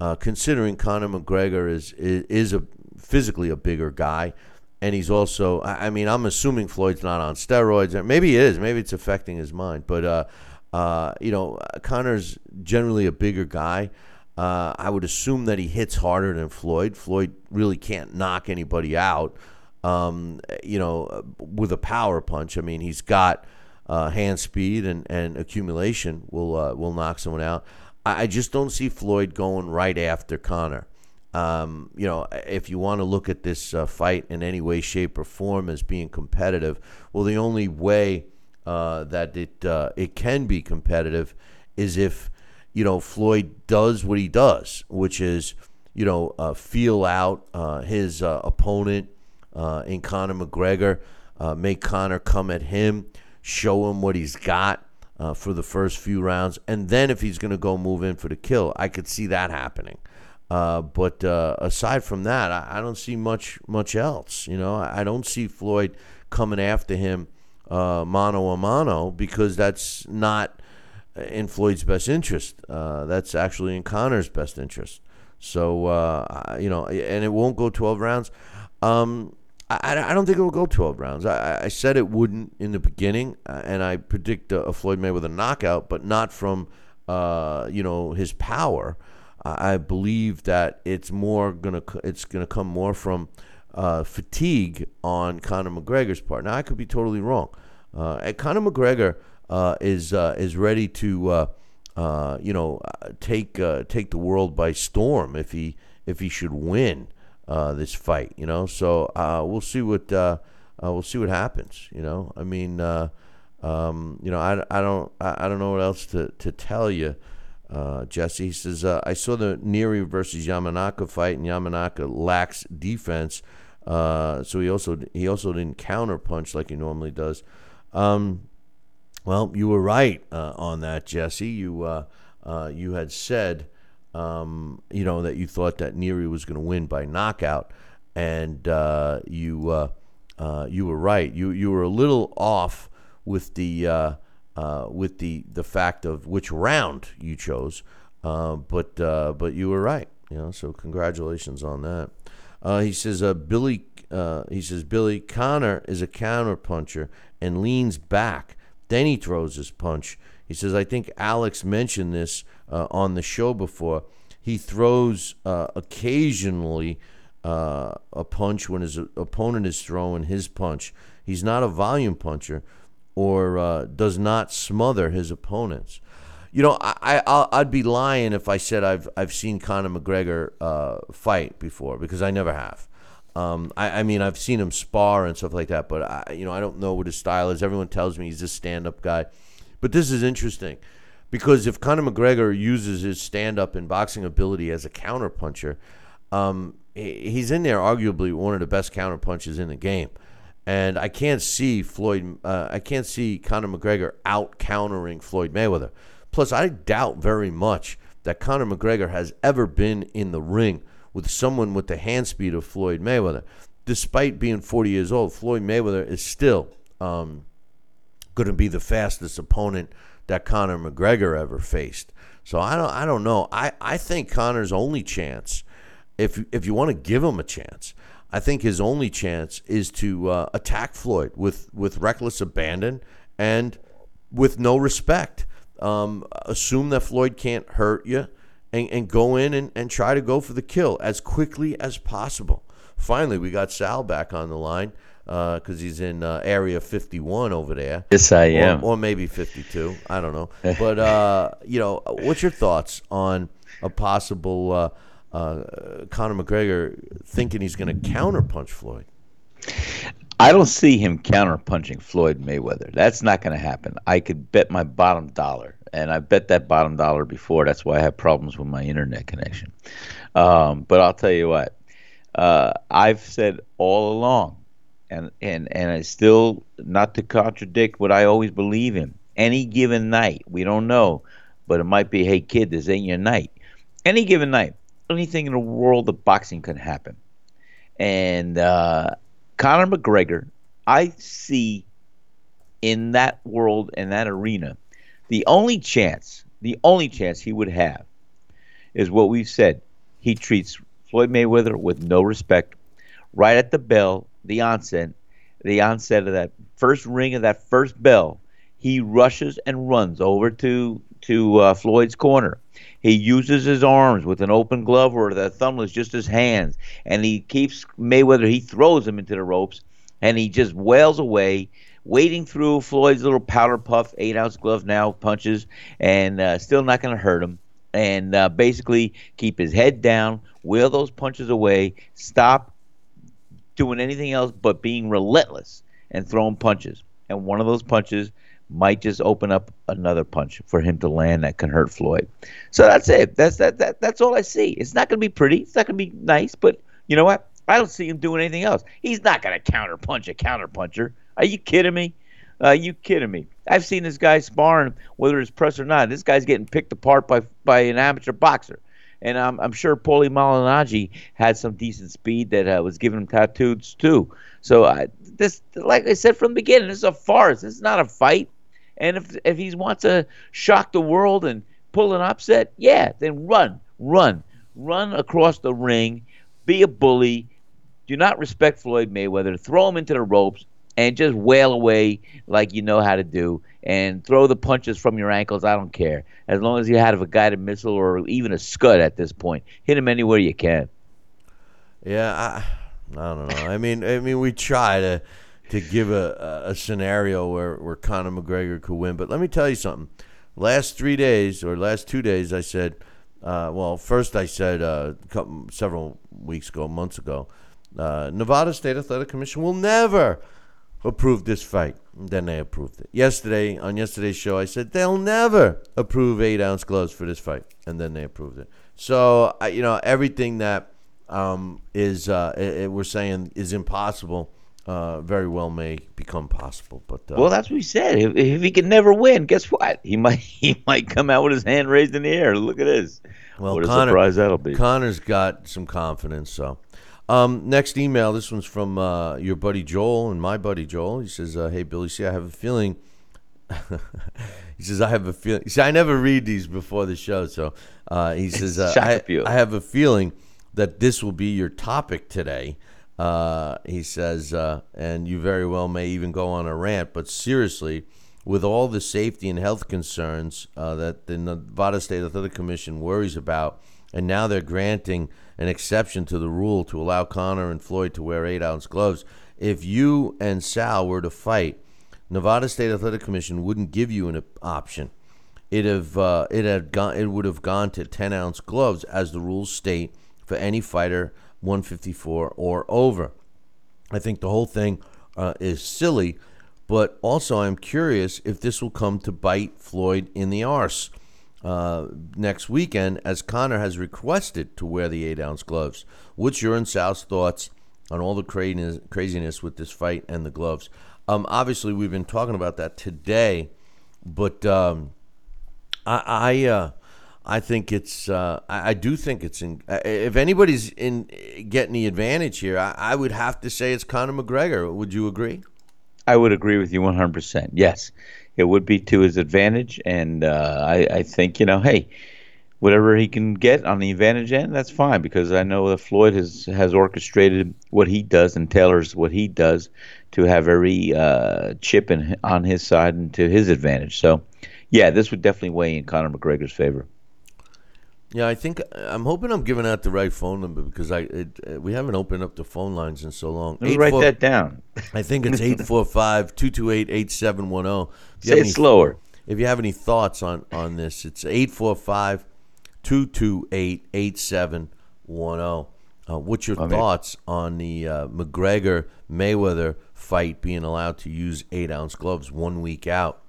S1: uh, considering Conor McGregor is, is, is a physically a bigger guy, and he's also. I mean, I'm assuming Floyd's not on steroids, maybe he is. Maybe it's affecting his mind, but uh, uh, you know, Conor's generally a bigger guy. Uh, I would assume that he hits harder than Floyd. Floyd really can't knock anybody out um, you know, with a power punch. I mean, he's got uh, hand speed and, and accumulation will uh, will knock someone out. I, just don't see Floyd going right after Conor. Um, you know, if you want to look at this uh, fight in any way, shape, or form as being competitive, well, the only way uh, that it uh, it can be competitive is if you know Floyd does what he does, which is you know uh, feel out his opponent uh, in Conor McGregor. Uh, make Conor come at him, show him what he's got uh, for the first few rounds, and then if he's going to go move in for the kill, I could see that happening. Uh, but uh, aside from that, I, I, don't see much much else. You know, I, I don't see Floyd coming after him uh, mano a mano because that's not in Floyd's best interest. Uh, that's actually in Conor's best interest. So you know, and it won't go 12 rounds. Um, I, I don't think it will go 12 rounds. I, I said it wouldn't in the beginning, uh, and I predict a, a Floyd Mayweather a knockout, but not from uh, you know his power. I believe that it's more gonna it's gonna come more from uh, fatigue on Conor McGregor's part. Now I could be totally wrong. Uh, Conor McGregor uh, is uh, is ready to uh, you know take take the world by storm if he if he should win uh, this fight. You know, so uh, we'll see what uh, uh we'll see what happens. You know, I mean, uh, um, you know, I, I don't I, I, don't know what else to to tell you. Jesse he says I saw the Nery versus Yamanaka fight, and Yamanaka lacks defense. so he also he also didn't counter punch like he normally does. Um, well, you were right on that, Jesse. You you had said um, you know, that you thought that Nery was going to win by knockout, and uh, you uh, uh, you were right. You you were a little off with the uh, uh, with the the fact of which round you chose, uh, but but you were right. You know, so congratulations on that. he says, Billy. he says Billy Conor is a counter puncher and leans back. Then he throws his punch. He says, I think Alex mentioned this uh, on the show before. He throws uh, occasionally uh, a punch when his opponent is throwing his punch. He's not a volume puncher or uh, does not smother his opponents. You know, I, I would be lying if I said I've I've seen Conor McGregor uh, fight before because I never have. Um, I, I, mean, I've seen him spar and stuff like that, but I, you know, I don't know what his style is. Everyone tells me he's a stand-up guy, but this is interesting because if Conor McGregor uses his stand-up and boxing ability as a counterpuncher, um, he's in there arguably one of the best counterpunches in the game. And I can't see Floyd. Uh, I can't see Conor McGregor out countering Floyd Mayweather. Plus, I doubt very much that Conor McGregor has ever been in the ring with someone with the hand speed of Floyd Mayweather. despite being 40 years old, Floyd Mayweather is still um, going to be the fastest opponent that Conor McGregor ever faced. So I don't I don't know. I, I think Conor's only chance, if if you want to give him a chance, I think his only chance is to uh, attack Floyd with with reckless abandon and with no respect. Um, assume that Floyd can't hurt you, and, and go in and, and try to go for the kill as quickly as possible. Finally, we got Sal back on the line because uh, he's in uh, Area 51 over there.
S2: Yes, I am.
S1: Or, or maybe 52. I don't know. But, uh, you know, what's your thoughts on a possible uh, uh, Conor McGregor thinking he's going to counterpunch Floyd?
S2: I don't see him counterpunching Floyd Mayweather. That's not going to happen. I could bet my bottom dollar, and I bet that bottom dollar before. That's why I have problems with my internet connection. Um, but I'll tell you what, uh, I've said all along, and and and still not to contradict what I always believe in. Any given night, we don't know, but it might be, hey kid, this ain't your night. Any given night, anything in the world of boxing could happen, and. Uh, Conor McGregor, I see in that world and that arena, the only chance, the only chance he would have is what we've said. He treats Floyd Mayweather with no respect. Right at the bell, the onset, the onset of that first ring of that first bell, he rushes and runs over to to uh, Floyd's corner. He uses his arms with an open glove or the thumb is just his hands, and he keeps Mayweather. He throws him into the ropes, and he just wails away, wading through Floyd's little powder puff eight ounce glove now punches, and uh, still not going to hurt him. And uh, basically keep his head down, wail those punches away, stop doing anything else but being relentless and throwing punches. And one of those punches might just open up another punch for him to land that can hurt Floyd. So that's it. That's that, that that's all I see. It's not going to be pretty. It's not going to be nice, but you know what? I don't see him doing anything else. He's not going to counter punch a counter puncher. Are you kidding me? Are you kidding me? I've seen this guy sparring, whether it's press or not. This guy's getting picked apart by by an amateur boxer. And I'm, I'm sure Paulie Malignaggi had some decent speed that uh, was giving him tattoos too. So I, this, like I said from the beginning, this is a farce. This is not a fight. And if if he wants to shock the world and pull an upset, yeah, then run, run, run across the ring, be a bully. Do not respect Floyd Mayweather. Throw him into the ropes and just wail away like you know how to do. And throw the punches from your ankles. I don't care as long as you have a guided missile or even a scud at this point. Hit him anywhere you can.
S1: Yeah, I, I don't know. I mean, I mean, we try to to give a, a scenario where, where Conor McGregor could win. But let me tell you something. Last three days or last two days, I said, uh, well, first I said uh, couple, several weeks ago, months ago, uh, Nevada State Athletic Commission will never approve this fight. then they approved it. Yesterday, on yesterday's show, I said they'll never approve eight ounce gloves for this fight. And then they approved it. So, you know, everything that um, is, uh, it, it, we're saying is impossible uh, very well may become possible. But uh,
S2: well, that's what he said. If, if, he can never win, guess what? He might he might come out with his hand raised in the air. Look at this. Well, what Conor, a surprise that'll be.
S1: Conor's got some confidence. So, um, next email. This one's from uh, your buddy Joel and my buddy Joel. He says, uh, "Hey Billy, see, I have a feeling." he says, "I have a feeling." See, I never read these before the show, so uh, he says, uh, I, "I have a feeling that this will be your topic today." Uh, he says, uh, and you very well may even go on a rant, but seriously, with all the safety and health concerns uh, that the Nevada State Athletic Commission worries about, and now they're granting an exception to the rule to allow Conor and Floyd to wear eight ounce gloves. If you and Sal were to fight, Nevada State Athletic Commission wouldn't give you an option. It have uh, it had gone it would have gone to ten ounce gloves as the rules state for any fighter 154 or over. I think the whole thing uh, is silly, but also I'm curious if this will come to bite Floyd in the arse uh, next weekend, as Conor has requested to wear the eight ounce gloves. What's your and Sal's thoughts on all the craziness, with this fight and the gloves? Um, obviously, we've been talking about that today, but um, I I, uh, I think it's. Uh, I, I do think it's in. uh, If anybody's in getting the advantage here, I, I would have to say it's Conor McGregor. Would you agree?
S2: I would agree with you 100%. Yes, it would be to his advantage. And uh, I, I think, you know, hey, whatever he can get on the advantage end, that's fine because I know that Floyd has, has orchestrated what he does and tailors what he does to have every uh, chip in, on his side and to his advantage. So, yeah, this would definitely weigh in Conor McGregor's favor.
S1: Yeah, I think I'm hoping I'm giving out the right phone number because I it, uh, we haven't opened up the phone lines in so long.
S2: Let me write
S1: 84
S2: that down.
S1: I think it's 845-228-8710. If you
S2: Say it
S1: any-
S2: slower.
S1: If you have any thoughts on on this, it's 845-228-8710. Uh, what's your
S2: Okay.
S1: thoughts on the uh, McGregor Mayweather fight being allowed to use eight ounce gloves one week out?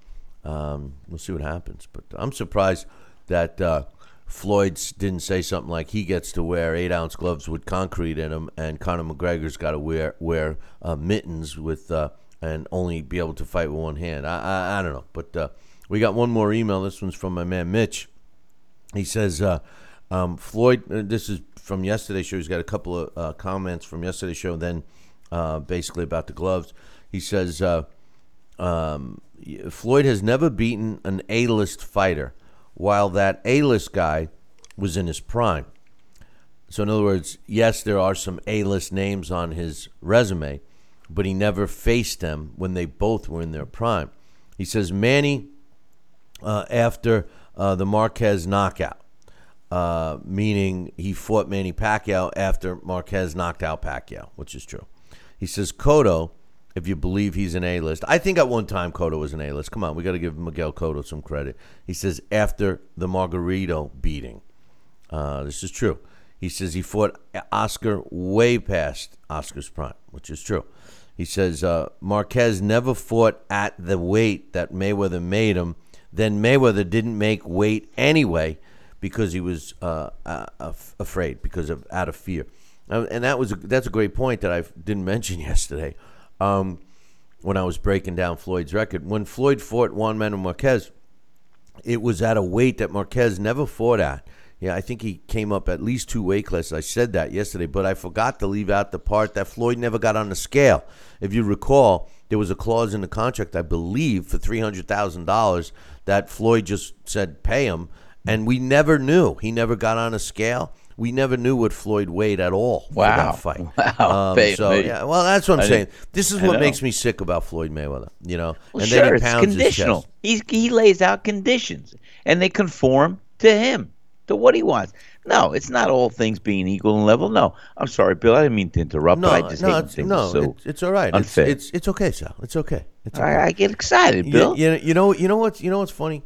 S1: Um, we'll see what happens. But I'm surprised that uh, Floyd's didn't say something like he gets to wear eight ounce gloves with concrete in them, and Conor McGregor's got to wear wear uh, mittens with uh, and only be able to fight with one hand. I I, I don't know, but uh, we got one more email. This one's from my man Mitch. He says uh, um, Floyd. Uh, this is from yesterday's show. He's got a couple of uh, comments from yesterday's show. Then basically about the gloves. He says um, Floyd has never beaten an A-list fighter, while that A-list guy was in his prime. So in other words, yes, there are some A-list names on his resume, but he never faced them when they both were in their prime. He says Manny uh, after uh, the Marquez knockout, uh, meaning he fought Manny Pacquiao after Marquez knocked out Pacquiao, which is true. He says Cotto, if you believe he's an A-list. I think at one time Cotto was an A-list. Come on, we got to give Miguel Cotto some credit. He says after the Margarito beating. Uh, this is true. He says he fought Oscar way past Oscar's prime, which is true. He says uh, Marquez never fought at the weight that Mayweather made him. Then Mayweather didn't make weight anyway because he was uh, af- afraid because of out of fear. Uh, and that was a, that's a great point that I didn't mention yesterday um, when I was breaking down Floyd's record. When Floyd fought Juan Manuel Marquez, it was at a weight that Marquez never fought at. Yeah, I think he came up at least two weight classes. I said that yesterday, but I forgot to leave out the part that Floyd never got on the scale. If you recall, there was a clause in the contract, I believe, for three hundred thousand dollars that Floyd just said pay him, and we never knew. He never got on a scale. We never knew what Floyd weighed at all for
S2: Wow.
S1: that fight.
S2: Wow.
S1: Um, so yeah, well, that's what I'm
S2: I
S1: saying. This is what makes me sick about Floyd Mayweather. You know,
S2: Well,
S1: and
S2: sure,
S1: then he
S2: it's
S1: pounds his
S2: conditional. He's, he lays out conditions, and they conform to him, to what he wants. No, it's not all things being equal and level. No, I'm sorry, Bill. I didn't mean to interrupt.
S1: No,
S2: but I just
S1: no, it's, no,
S2: so.
S1: it's, it's all right.
S2: unfair.
S1: It's, it's it's okay, Sal. It's okay. It's okay.
S2: I, I get excited, Bill.
S1: You, you know, you know what's you know what's funny?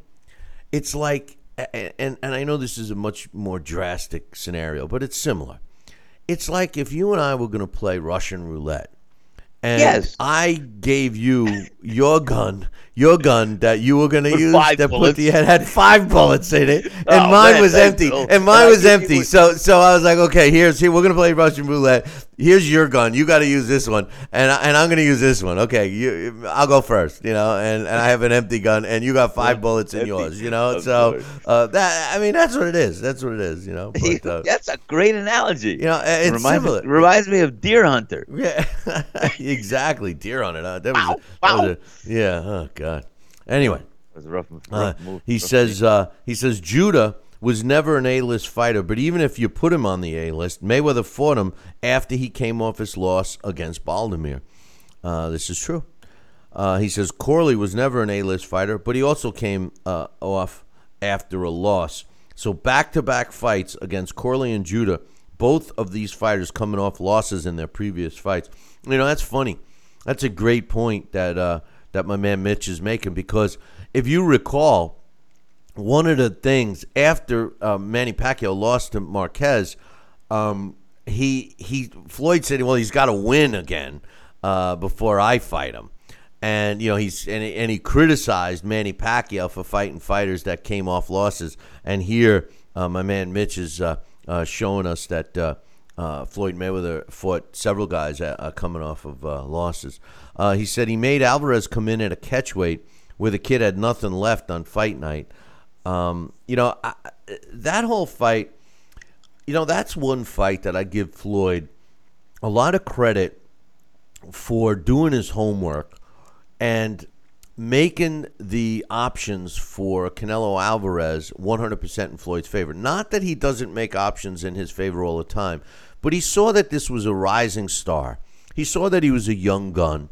S1: It's like, and and I know this is a much more drastic scenario, but it's similar. It's like if you and I were going to play Russian roulette, and
S2: Yes.
S1: I gave you your gun, your gun that you were going to use that put
S2: bullets.
S1: the had five bullets in it, and
S2: Oh,
S1: mine
S2: man,
S1: was empty,
S2: Bill.
S1: and mine was empty. So so I was like, okay, here's here we're going to play Russian roulette. Here's your gun. You got to use this one, and I- and I'm going to use this one. Okay, you, I'll go first. You know, and, and I have an empty gun, and you got five bullets in
S2: empty.
S1: yours. You know,
S2: Of
S1: so uh, that I mean that's what it is. That's what it is. You know, but uh,
S2: That's a great analogy.
S1: you know, it's
S2: reminds,
S1: similar.
S2: Me, reminds me of Deer Hunter.
S1: Yeah, exactly. Deer on it. Huh? That was,
S2: Ow,
S1: a, that was a, yeah. Oh God. Anyway,
S2: It a rough, rough
S1: uh,
S2: move.
S1: he
S2: rough
S1: says uh, he says Judah was never an A-list fighter, but even if you put him on the A-list, Mayweather fought him after he came off his loss against Baldomir. Uh, this is true. Uh, he says Corley was never an A-list fighter, but he also came uh, off after a loss. So back-to-back fights against Corley and Judah, both of these fighters coming off losses in their previous fights. You know that's funny. That's a great point that uh, that my man Mitch is making because if you recall, one of the things after uh, Manny Pacquiao lost to Marquez, um, he he Floyd said, "Well, he's got to win again uh, before I fight him." And you know he's and he, and he criticized Manny Pacquiao for fighting fighters that came off losses. And here, uh, my man Mitch is uh, uh, showing us that uh, Floyd Mayweather fought several guys uh, uh, coming off of uh, losses. Uh, he said he made Alvarez come in at a catch weight where the kid had nothing left on fight night. Um, you know, I, that whole fight, you know, that's one fight that I give Floyd a lot of credit for doing his homework and making the options for Canelo Alvarez 100% in Floyd's favor. Not that he doesn't make options in his favor all the time, but he saw that this was a rising star. He saw that he was a young gun,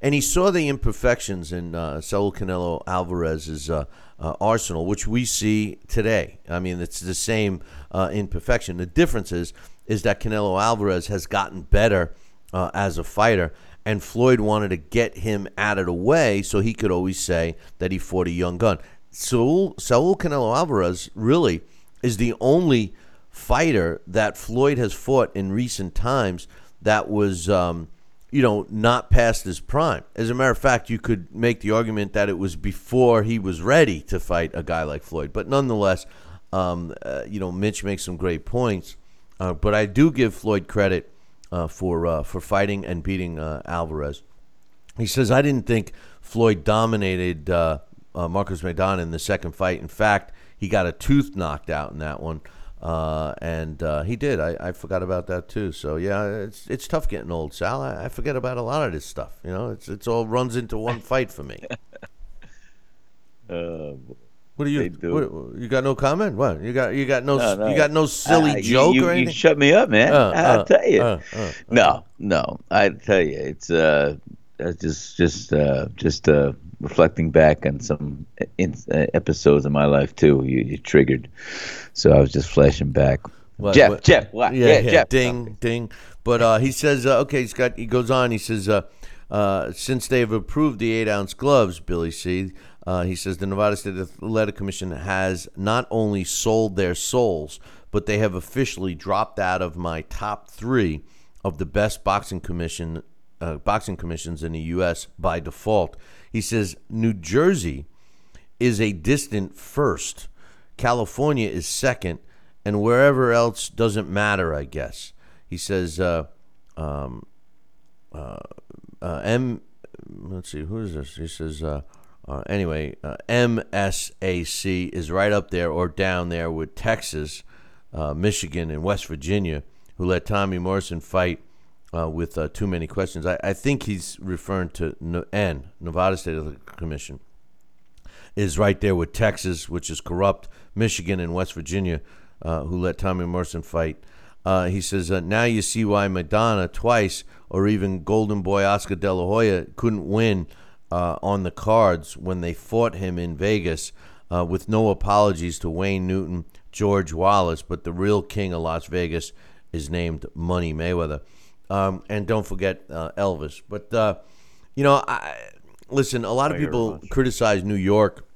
S1: and he saw the imperfections in uh, Saul Canelo Alvarez's uh, uh, arsenal, which we see today. I mean, it's the same uh, imperfection. The difference is, is that Canelo Alvarez has gotten better uh, as a fighter and Floyd wanted to get him out of the way so he could always say that he fought a young gun. Saul, Saul Canelo Alvarez really is the only fighter that Floyd has fought in recent times that was, um, you know, not past his prime. As a matter of fact, you could make the argument that it was before he was ready to fight a guy like Floyd. But nonetheless, um, uh, you know, Mitch makes some great points. Uh, but I do give Floyd credit uh, for uh, for fighting and beating uh, Alvarez. He says, "I didn't think Floyd dominated uh, uh, Marcos Maidana in the second fight. In fact, he got a tooth knocked out in that one." Uh, and uh, he did. I, I forgot about that too. So yeah, it's it's tough getting old, Sal. I, I forget about a lot of this stuff. You know, it's it's all runs into one fight for me. What do you?
S2: Do.
S1: What, you got no comment? What you got? You got no?
S2: No, no.
S1: You got no silly
S2: uh,
S1: joke
S2: you,
S1: or
S2: you,
S1: anything?
S2: shut me up, man.
S1: Uh,
S2: I'll
S1: uh,
S2: tell you.
S1: uh, uh,
S2: no, no. I tell you, it's uh, uh, just just uh, just uh, reflecting back on some in, uh, episodes of my life too. You, you triggered, so I was just flashing back.
S1: What-
S2: Jeff,
S1: what-
S2: Jeff, what?
S1: Yeah,
S2: Yeah,
S1: yeah,
S2: Jeff.
S1: ding, ding. But uh, he says, uh, okay, he's got. He goes on. He says, uh, uh, since they've approved the eight ounce gloves, Billy C. Uh, he says the Nevada State Athletic Commission has not only sold their souls, but they have officially dropped out of my top three of the best boxing commission uh, boxing commissions in the U.S. by default. He says New Jersey is a distant first. California is second, and wherever else doesn't matter, I guess. He says, uh, um, uh, uh, M. Let's see, who is this? He says, uh, anyway, uh, MSAC is right up there or down there with Texas, uh, Michigan, and West Virginia, who let Tommy Morrison fight uh, with uh, too many questions. I, I think he's referring to N- N, Nevada State Commission is right there with Texas, which is corrupt, Michigan and West Virginia, uh, who let Tommy Morrison fight. He says, now you see why Maidana twice, or even Golden Boy Oscar De La Hoya, couldn't win uh, on the cards when they fought him in Vegas, uh, with no apologies to Wayne Newton, George Wallace, but the real king of Las Vegas is named Money Mayweather. Um, and don't forget uh, Elvis. But, uh, you know, I, listen, a lot of people criticize New York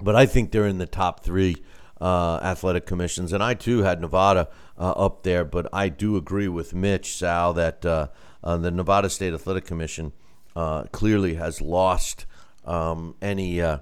S1: but I think they're in the top three uh, athletic commissions, and I too had Nevada uh, up there. But I do agree with Mitch Sal that uh, uh, the Nevada State Athletic Commission uh, clearly has lost um, any uh,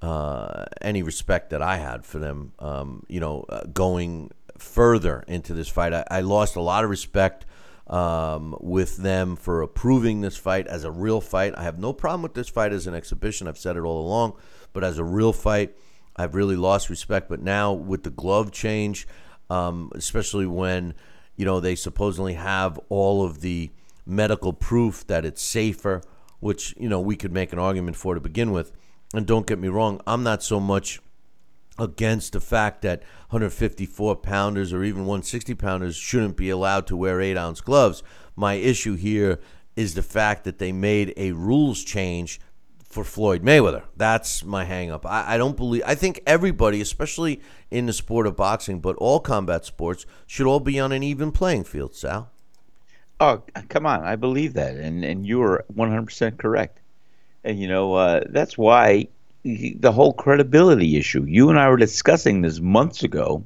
S1: uh, any respect that I had for them. Um, you know, uh, going further into this fight, I, I lost a lot of respect um, with them for approving this fight as a real fight. I have no problem with this fight as an exhibition. I've said it all along, but as a real fight, I've really lost respect. But now with the glove change, um, especially when you know they supposedly have all of the medical proof that it's safer, which you know we could make an argument for to begin with. And don't get me wrong, I'm not so much against the fact that 154 pounders or even 160 pounders shouldn't be allowed to wear eight ounce gloves. My issue here is the fact that they made a rules change for Floyd Mayweather. That's my hangup. I, I don't believe. I think everybody, especially in the sport of boxing, but all combat sports, should all be on an even playing field. Sal.
S2: Oh, come on! I believe that, and and you are 100% correct. And you know uh, that's why the whole credibility issue. You and I were discussing this months ago.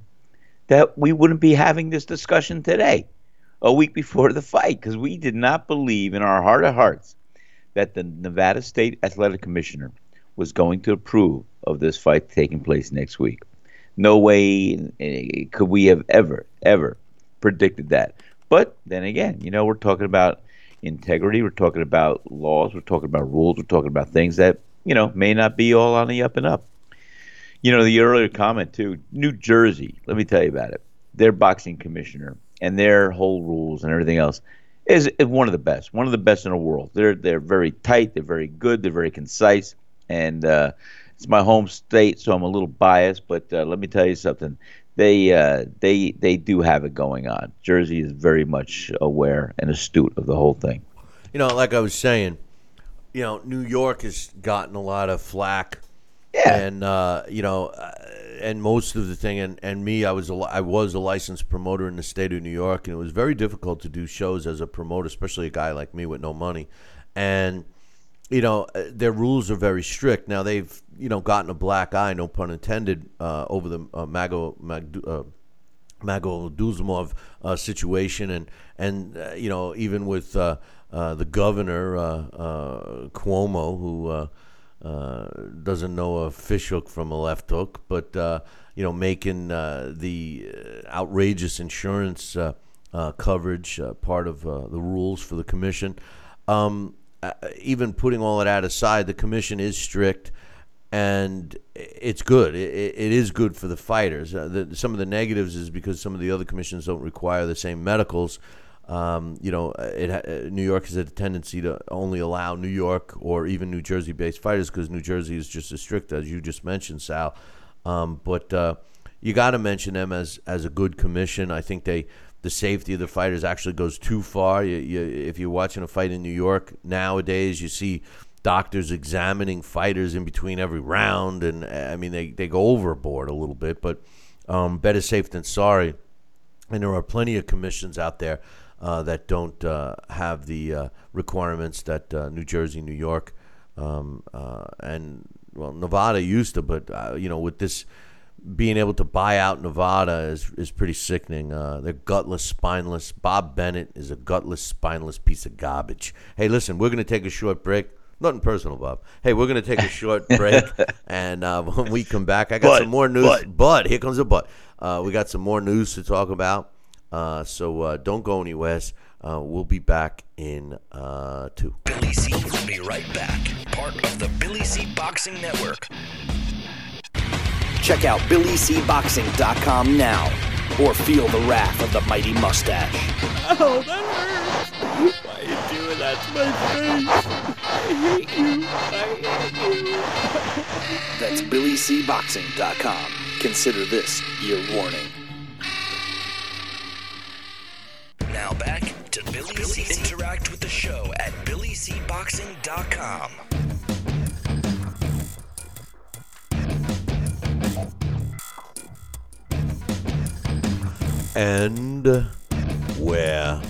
S2: That we wouldn't be having this discussion today, a week before the fight, because we did not believe in our heart of hearts that the Nevada State Athletic Commissioner was going to approve of this fight taking place next week. No way eh, could we have ever, ever predicted that. But then again, you know, we're talking about integrity, we're talking about laws, we're talking about rules, we're talking about things that, you know, may not be all on the up and up. You know, the earlier comment too. New Jersey. Let me tell you about it. Their boxing commissioner and their whole rules and everything else is, is one of the best. One of the best in the world. They're they're very tight. They're very good. They're very concise. And uh, it's my home state, so I'm a little biased. But uh, let me tell you something. They uh, they they do have it going on. Jersey is very much aware and astute of the whole thing.
S1: You know, like I was saying, you know, New York has gotten a lot of flack.
S2: Yeah.
S1: And uh, you know, uh, and most of the thing, and, and me, I was a, I was a licensed promoter in the state of New York, and it was very difficult to do shows as a promoter, especially a guy like me with no money. And you know, uh, their rules are very strict. Now they've you know gotten a black eye, no pun intended, uh, over the uh, Mago Mag, uh, Mago Duzmov uh, situation, and and uh, you know even with uh, the governor Cuomo, who doesn't know a fish hook from a left hook, but you know making the outrageous insurance coverage part of the rules for the commission. Um, uh, even putting all of that aside, the commission is strict and it's good. It, it is good for the fighters. Uh, the, some of the negatives is because some of the other commissions don't require the same medicals. Um, you know, it, uh, New York has a tendency to only allow New York or even New Jersey-based fighters because New Jersey is just as strict as you just mentioned, Sal. Um, but uh, you got to mention them as as a good commission. I think they the safety of the fighters actually goes too far. You, you, if you're watching a fight in New York nowadays, you see doctors examining fighters in between every round, and I mean they, they go overboard a little bit. But um, better safe than sorry. And there are plenty of commissions out there uh, that don't uh, have the uh, requirements that uh, New Jersey, New York, um, uh, and well Nevada used to, but uh, you know with this being able to buy out Nevada is is pretty sickening. Uh, they're gutless, spineless. Bob Bennett is a gutless, spineless piece of garbage. Hey, listen, we're going to take a short break. Nothing personal, Bob. Hey, we're going to take a short break, and uh, when we come back, I got
S2: But,
S1: some more news.
S2: but.
S1: but here comes a but. Uh, we got some more news to talk about. Uh, so uh, don't go anywhere. Uh, we'll be back in uh, two.
S5: Billy C will be right back. Part of the Billy C Boxing Network.
S3: Check out BillyCBoxing.com now or feel the wrath of the mighty mustache.
S4: Oh, that hurts. Why you doing that to my face? I hate you. I hate you.
S3: That's BillyCBoxing.com. Consider this your warning.
S5: Now back to Billy, C. Interact with the show at BillyCBoxing.com.
S1: And we're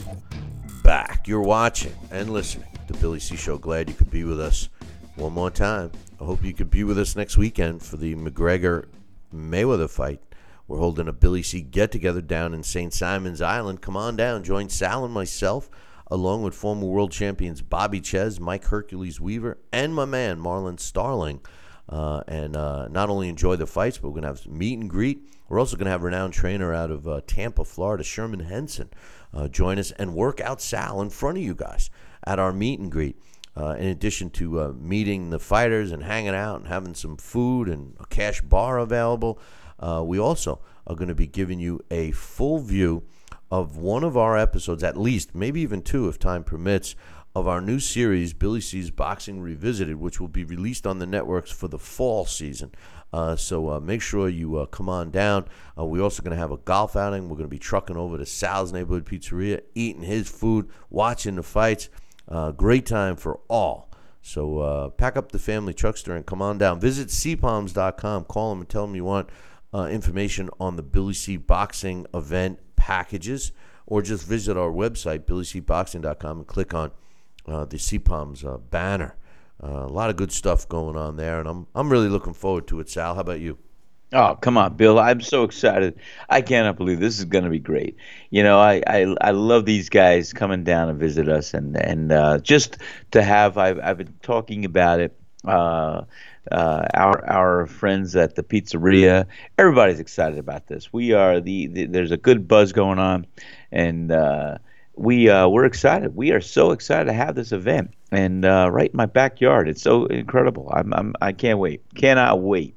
S1: back. You're watching and listening to Billy C Show. Glad you could be with us one more time. I hope you could be with us next weekend for the McGregor Mayweather fight. We're holding a Billy C get together down in St. Simon's Island. Come on down. Join Sal and myself, along with former world champions Bobby Czyz, Mike Hercules Weaver, and my man Marlon Starling. Uh, and uh, not only enjoy the fights, but we're going to have meet and greet. We're also going to have renowned trainer out of uh, Tampa, Florida, Sherman Henson, uh, join us and work out Sal in front of you guys at our meet and greet. Uh, in addition to uh, meeting the fighters and hanging out and having some food and a cash bar available, uh, we also are going to be giving you a full view of one of our episodes, at least, maybe even two if time permits, of our new series, Billy C's Boxing Revisited, which will be released on the networks for the fall season. Uh, so uh, make sure you uh, come on down. We're also going to have a golf outing. We're going to be trucking over to Sal's Neighborhood Pizzeria, eating his food, watching the fights. Great time for all. So uh, pack up the family truckster and come on down. Visit seapalms.com. Call them and tell them you want uh, information on the Billy C Boxing event packages, or just visit our website, billycboxing.com, and click on uh, the uh, banner. Uh, a lot of good stuff going on there, and I'm I'm really looking forward to it. Sal, how about you?
S2: Oh, come on, Bill. I'm so excited. I cannot believe this is going to be great. You know, I, I, I love these guys coming down and visit us and, and uh, just to have, I've, I've been talking about it. Uh, uh, our our friends at the pizzeria, everybody's excited about this. We are the, the there's a good buzz going on, and uh, we uh, we're excited. We are so excited to have this event, and uh, right in my backyard. It's so incredible. I'm, I'm I can't wait. Cannot wait.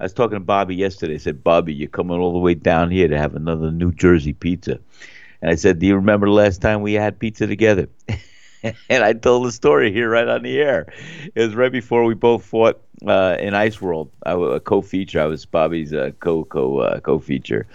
S2: I was talking to Bobby yesterday. I said, Bobby, you're coming all the way down here to have another New Jersey pizza. And I said, Do you remember the last time we had pizza together? and I told the story here right on the air. It was right before we both fought uh, in Ice World. I was a co-feature. I was Bobby's uh, co co uh, co-feature,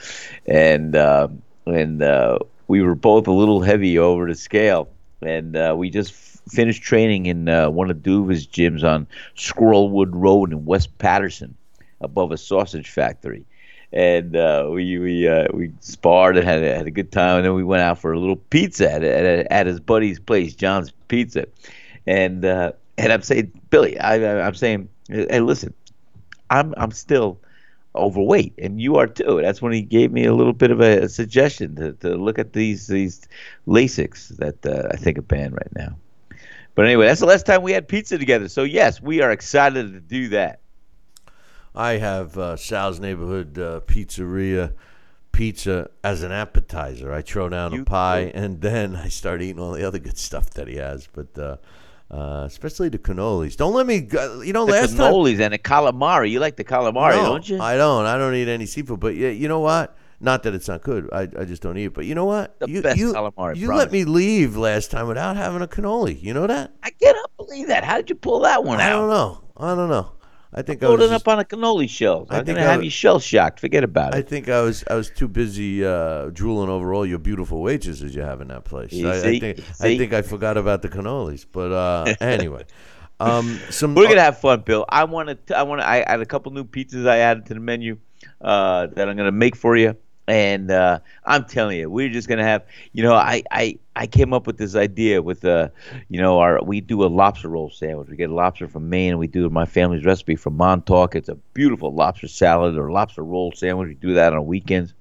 S2: and uh, and uh, we were both a little heavy over the scale, and uh, we just finished training in uh, one of Duva's gyms on Squirrelwood Road in West Paterson, above a sausage factory and uh, we we uh, we sparred and had a, had a good time, and then we went out for a little pizza at at, at his buddy's place, John's Pizza, and uh, and I'm saying, Billy, I, I'm saying, hey, listen, I'm I'm still overweight, and you are too. That's when he gave me a little bit of a, a suggestion to, to look at these these Lasix that uh, I think are banned right now. But anyway, that's the last time we had pizza together. So yes, we are excited to do that.
S1: I have uh, Sal's Neighborhood uh, Pizzeria pizza as an appetizer. I throw down
S2: You
S1: a pie and then I start eating all the other good stuff that he has. But uh, uh, especially the cannolis. Don't let me. go- You know,
S2: The
S1: last time.
S2: cannolis and the calamari. You like the calamari,
S1: No,
S2: don't you?
S1: I don't. I don't eat any seafood. But yeah, you know what? Not that it's not good. I, I just don't eat it. But you know what?
S2: The
S1: you,
S2: best
S1: you,
S2: calamari,
S1: You
S2: promise.
S1: let me leave last time without having a cannoli. You know that?
S2: I cannot believe that. How did you pull that one out?
S1: I don't know. I don't know. I think I
S2: Load
S1: was. just-
S2: up on a cannoli shell.
S1: I
S2: I'm
S1: think
S2: gonna
S1: I
S2: have you shell shocked. Forget about it.
S1: I think I was I was too busy uh, drooling over all your beautiful wages waitresses you have in that place. I, I think I think I forgot about the cannolis. But uh, anyway, um, some
S2: We're gonna have fun, Bill. I want to. I want to. I I had a couple new pizzas I added to the menu uh, that I'm gonna make for you, and uh, I'm telling you, we're just gonna have. You know, I I I came up with this idea with uh, you know, our we do a lobster roll sandwich. We get lobster from Maine, and we do my family's recipe from Montauk. It's a beautiful lobster salad or lobster roll sandwich. We do that on weekends,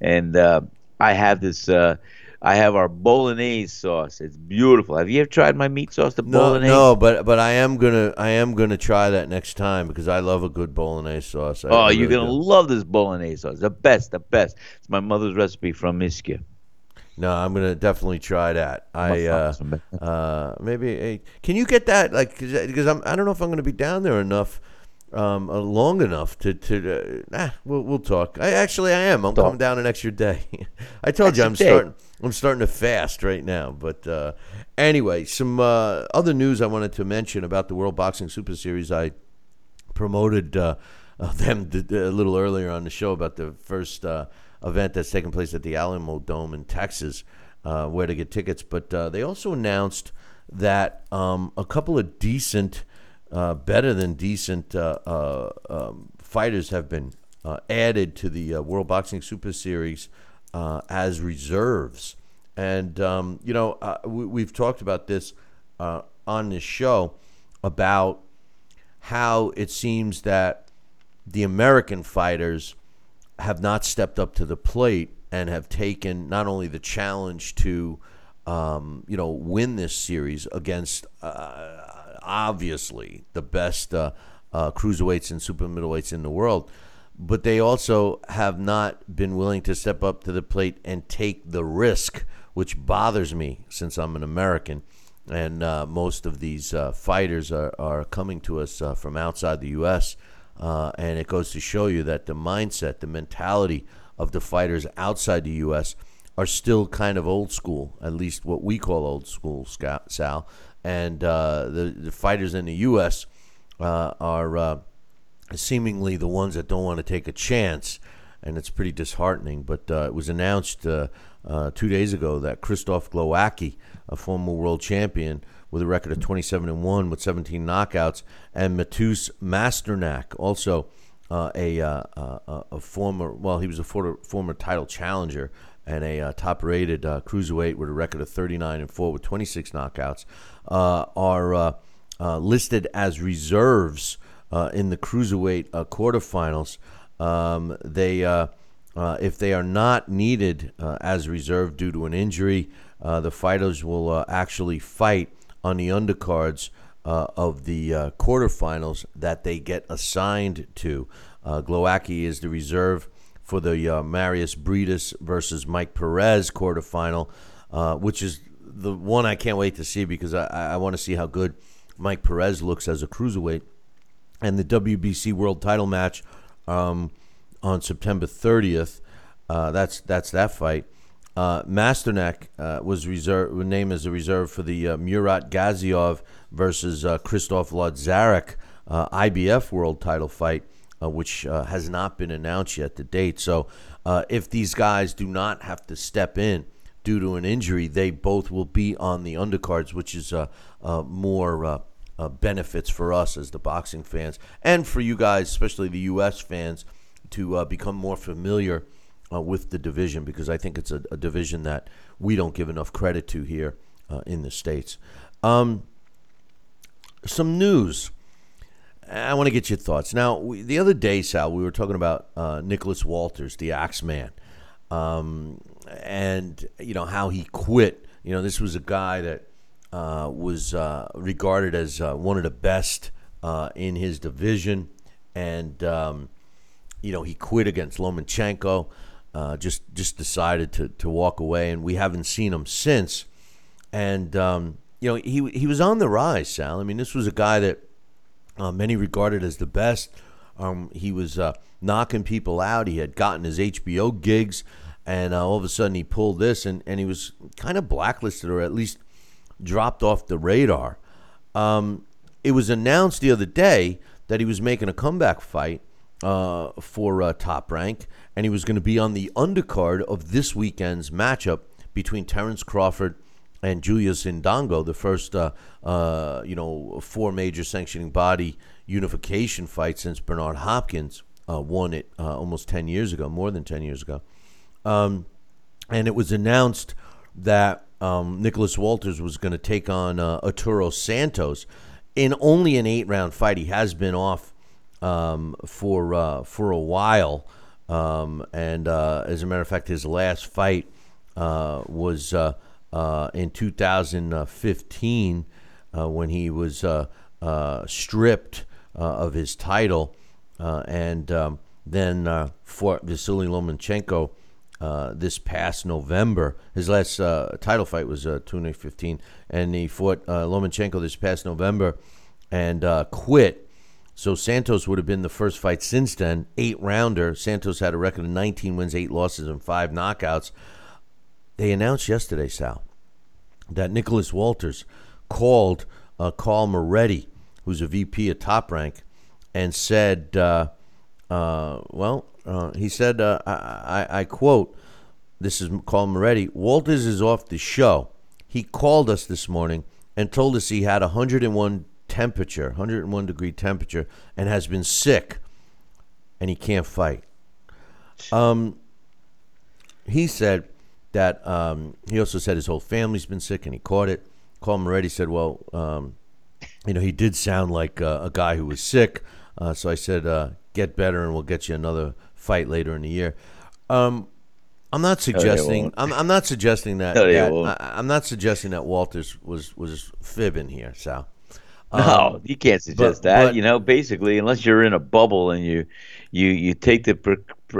S2: and uh, I have this. Uh, I have our bolognese sauce. It's beautiful. Have you ever tried my meat sauce, the
S1: no,
S2: bolognese?
S1: no, but but I am gonna I am gonna try that next time because I love a good bolognese sauce. I-
S2: Oh,
S1: I
S2: you're gonna
S1: do.
S2: love this bolognese sauce. The best, the best. It's my mother's recipe from Ischia.
S1: No, I'm gonna definitely try that. I uh, uh, maybe hey, can you get that like because I'm I don't know if I'm gonna be down there enough. Um, uh, long enough to to uh, nah, we'll we'll talk. I actually I am. I'm
S2: Talk.
S1: coming down an extra day. I told you I'm
S2: day.
S1: starting. I'm starting to fast right now. But uh, anyway, some uh, other news I wanted to mention about the World Boxing Super Series. I promoted uh, them a little earlier on the show about the first uh, event that's taking place at the Alamodome in Texas, uh, where to get tickets. But uh, they also announced that um, a couple of decent, better than decent um, fighters have been added to the World Boxing Super Series uh, as reserves. And, um, you know, uh, we, we've talked about this uh, on this show about how it seems that the American fighters have not stepped up to the plate and have taken not only the challenge to, um, you know, win this series against uh, obviously the best uh, uh, cruiserweights and super middleweights in the world, but they also have not been willing to step up to the plate and take the risk, which bothers me since I'm an American and uh, most of these uh, fighters are, are coming to us uh, from outside the U.S. Uh, and it goes to show you that the mindset, the mentality of the fighters outside the U.S. are still kind of old school, at least what we call old school, Sal. And uh, the, the fighters in the U.S. Uh, are seemingly the ones that don't want to take a chance, and it's pretty disheartening. But uh, it was announced uh, uh, two days ago that Krzysztof Glowacki, a former world champion with a record of 27 and one with 17 knockouts, and Mateusz Masternak, also uh, a, uh, uh, a former well, he was a former, former title challenger and a uh, top-rated uh, cruiserweight with a record of 39 and four with 26 knockouts, uh, are listed as reserves uh, in the cruiserweight uh, quarterfinals. Um, they, uh, uh, if they are not needed as reserve due to an injury, the fighters will actually fight on the undercards of the quarterfinals that they get assigned to. Uh, Glowacki is the reserve for the uh, Marius Briedis versus Mike Perez quarterfinal, uh, which is the one I can't wait to see because I, I want to see how good Mike Perez looks as a cruiserweight. And the WBC World Title match um, on September 30th. Uh, that's that's that fight. Uh, Masternak uh, was reserved, named as a reserve for the uh, Murat Gassiev versus uh, Christoph Lodzarek uh, IBF World Title fight, which has not been announced yet to date. So, if these guys do not have to step in due to an injury, they both will be on the undercards, which is more uh, benefits for us as the boxing fans and for you guys, especially the U.S. fans, to uh, become more familiar uh, with the division because I think it's a, a division that we don't give enough credit to here uh, in the States. Um, some news. I want to get your thoughts. Now, we, the other day, Sal, we were talking about uh, Nicholas Walters, the Axeman, um, and you know how he quit. You know, this was a guy that uh, was uh, regarded as uh, one of the best uh, in his division, and um, you know he quit against Lomachenko. Uh, just just decided to to walk away, and we haven't seen him since. And um, you know he he was on the rise, Sal. I mean, this was a guy that uh, many regarded as the best. Um, he was knocking people out. He had gotten his HBO gigs, and all of a sudden he pulled this, and, and he was kind of blacklisted or at least dropped off the radar. Um, it was announced the other day that he was making a comeback fight uh, for uh, Top Rank, and he was going to be on the undercard of this weekend's matchup between Terrence Crawford and Julius Indongo, the first, uh, uh, you know, four major sanctioning body unification fight since Bernard Hopkins uh, won it uh, almost 10 years ago, more than 10 years ago. Um, and it was announced that um, Nicholas Walters was going to take on uh, Arturo Santos in only an eight round fight. He has been off um, for, uh, for a while. Um, and as a matter of fact, his last fight was uh, in 2015 uh, when he was uh, uh, stripped uh, of his title, and um, then fought Vasily Lomachenko Uh, this past November. His last uh, title fight was uh, 2015, and he fought Lomachenko this past November and quit. So Santos would have been the first fight since then, eight rounder. Santos had a record of 19 wins, eight losses, and five knockouts. They announced yesterday, Sal, that Nicholas Walters called uh, Carl Moretti, who's a VP at Top Rank, and said, uh, well, uh, he said, uh, I, I, I, quote, this is Carl Moretti, Walters is off the show. He called us this morning and told us he had 101 temperature, 101 degree temperature, and has been sick, and he can't fight. Um, he said, that um, he also said his whole family's been sick and he caught it. Carl Moretti said, well, um, you know, he did sound like uh, a guy who was sick. Uh, so I said, uh, get better and we'll get you another fight later in the year. Um, I'm not suggesting. I'm, I'm, not suggesting that. That I, am not suggesting that Walters was was fibbing here, Sal.
S2: Um, no, you can't suggest
S1: but,
S2: that.
S1: but-
S2: you know, basically, unless you're in a bubble and you you you take the pre-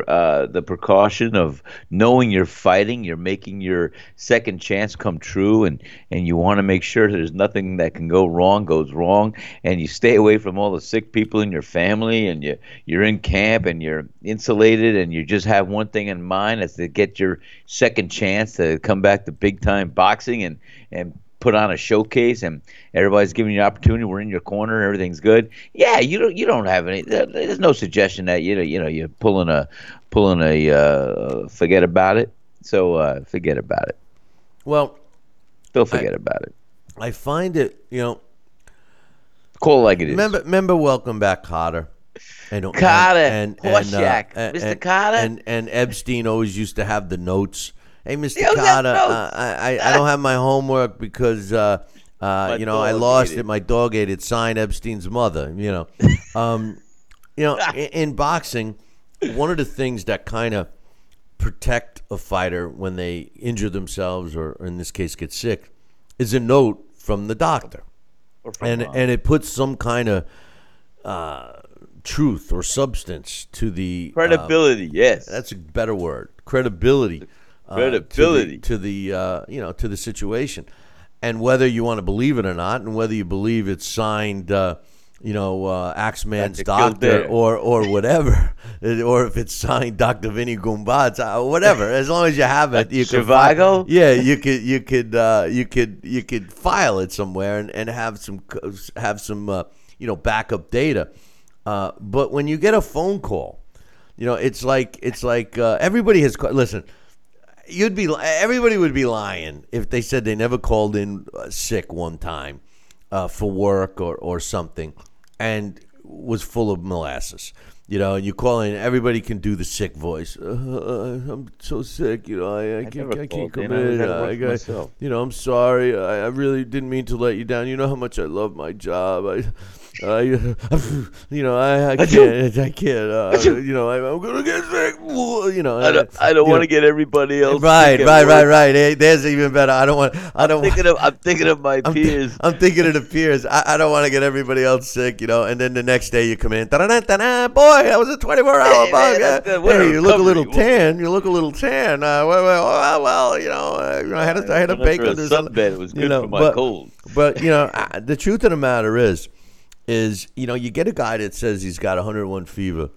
S2: uh, the precaution of knowing you're fighting, you're making your second chance come true, and and you want to make sure there's nothing that can go wrong goes wrong, and you stay away from all the sick people in your family, and you you're in camp and you're insulated, and you just have one thing in mind: is to get your second chance to come back to big time boxing and and put on a showcase and everybody's giving you an opportunity we're in your corner everything's good yeah you don't you don't have any there- there's no suggestion that you know you know you're pulling a pulling a uh, forget about it so uh, forget about it
S1: Well,
S2: still forget about it
S1: I find it, you know,
S2: call like it is
S1: Remember, remember, welcome back, Kotter. And, uh,
S2: Kotter, Horshack, Mr. Kotter.
S1: and and Epstein always used to have the notes. Hey, Mr.
S2: Yeah, that Kotter,
S1: uh, I, I I don't have my homework because uh, uh, you know I lost it.
S2: it.
S1: My dog ate it. Signed Epstein's mother. You know, um, you know, in, in boxing, one of the things that kind of protect a fighter when they injure themselves or, or in this case get sick is a note from the doctor
S2: from
S1: and
S2: mom.
S1: and it puts some kind of uh, truth or substance to the uh,
S2: credibility yes
S1: that's a better word. Credibility. Uh,
S2: Credibility.
S1: to the, to the uh, you know to the situation, and whether you want to believe it or not, and whether you believe it's signed uh, you know, uh, Axeman's
S2: Dr.
S1: or or whatever, or if it's signed Dr. Vinny Gumbaz, uh, whatever. As long as you have it, you can fi- yeah, you could you could uh, you could you could file it somewhere and, and have some have some uh, you know backup data. Uh, but when you get a phone call, you know it's like it's like uh, everybody has listen. You'd be everybody would be lying if they said they never called in uh, sick one time uh, for work or, or something and was full of molasses. You know, and you call in, everybody can do the sick voice. Uh, I'm so sick, you know, I, I, can't, I can't come
S2: in. I
S1: in. Uh, I got- you know, I'm sorry. I, I really didn't mean to let you down. You know how much I love my job. I, I you know, I, I can't, I can't. Uh, you know, I, I'm gonna get sick. You know,
S2: I don't, I don't want to get everybody else.
S1: Right,
S2: sick
S1: right, right, right. Hey, there's even better. I don't want. I don't.
S2: I'm thinking of I'm thinking of my
S1: I'm,
S2: peers.
S1: I'm thinking of the peers. I, I don't want to get everybody else sick, you know. And then the next day you come in, boy, that was a 24 hour
S2: Hey,
S1: bug.
S2: man,
S1: yeah.
S2: that's good. What a
S1: Hey, you look a little tan. You look a little tan. Uh, well, well, well, well, you know, uh, you know, I had a, I had a
S2: Went
S1: bake
S2: under a
S1: under some-
S2: sunbed. It was
S1: you
S2: good
S1: know,
S2: for my
S1: but,
S2: cold.
S1: But you know, the truth of the matter is, is you know, you get a guy that says he's got 101 fever.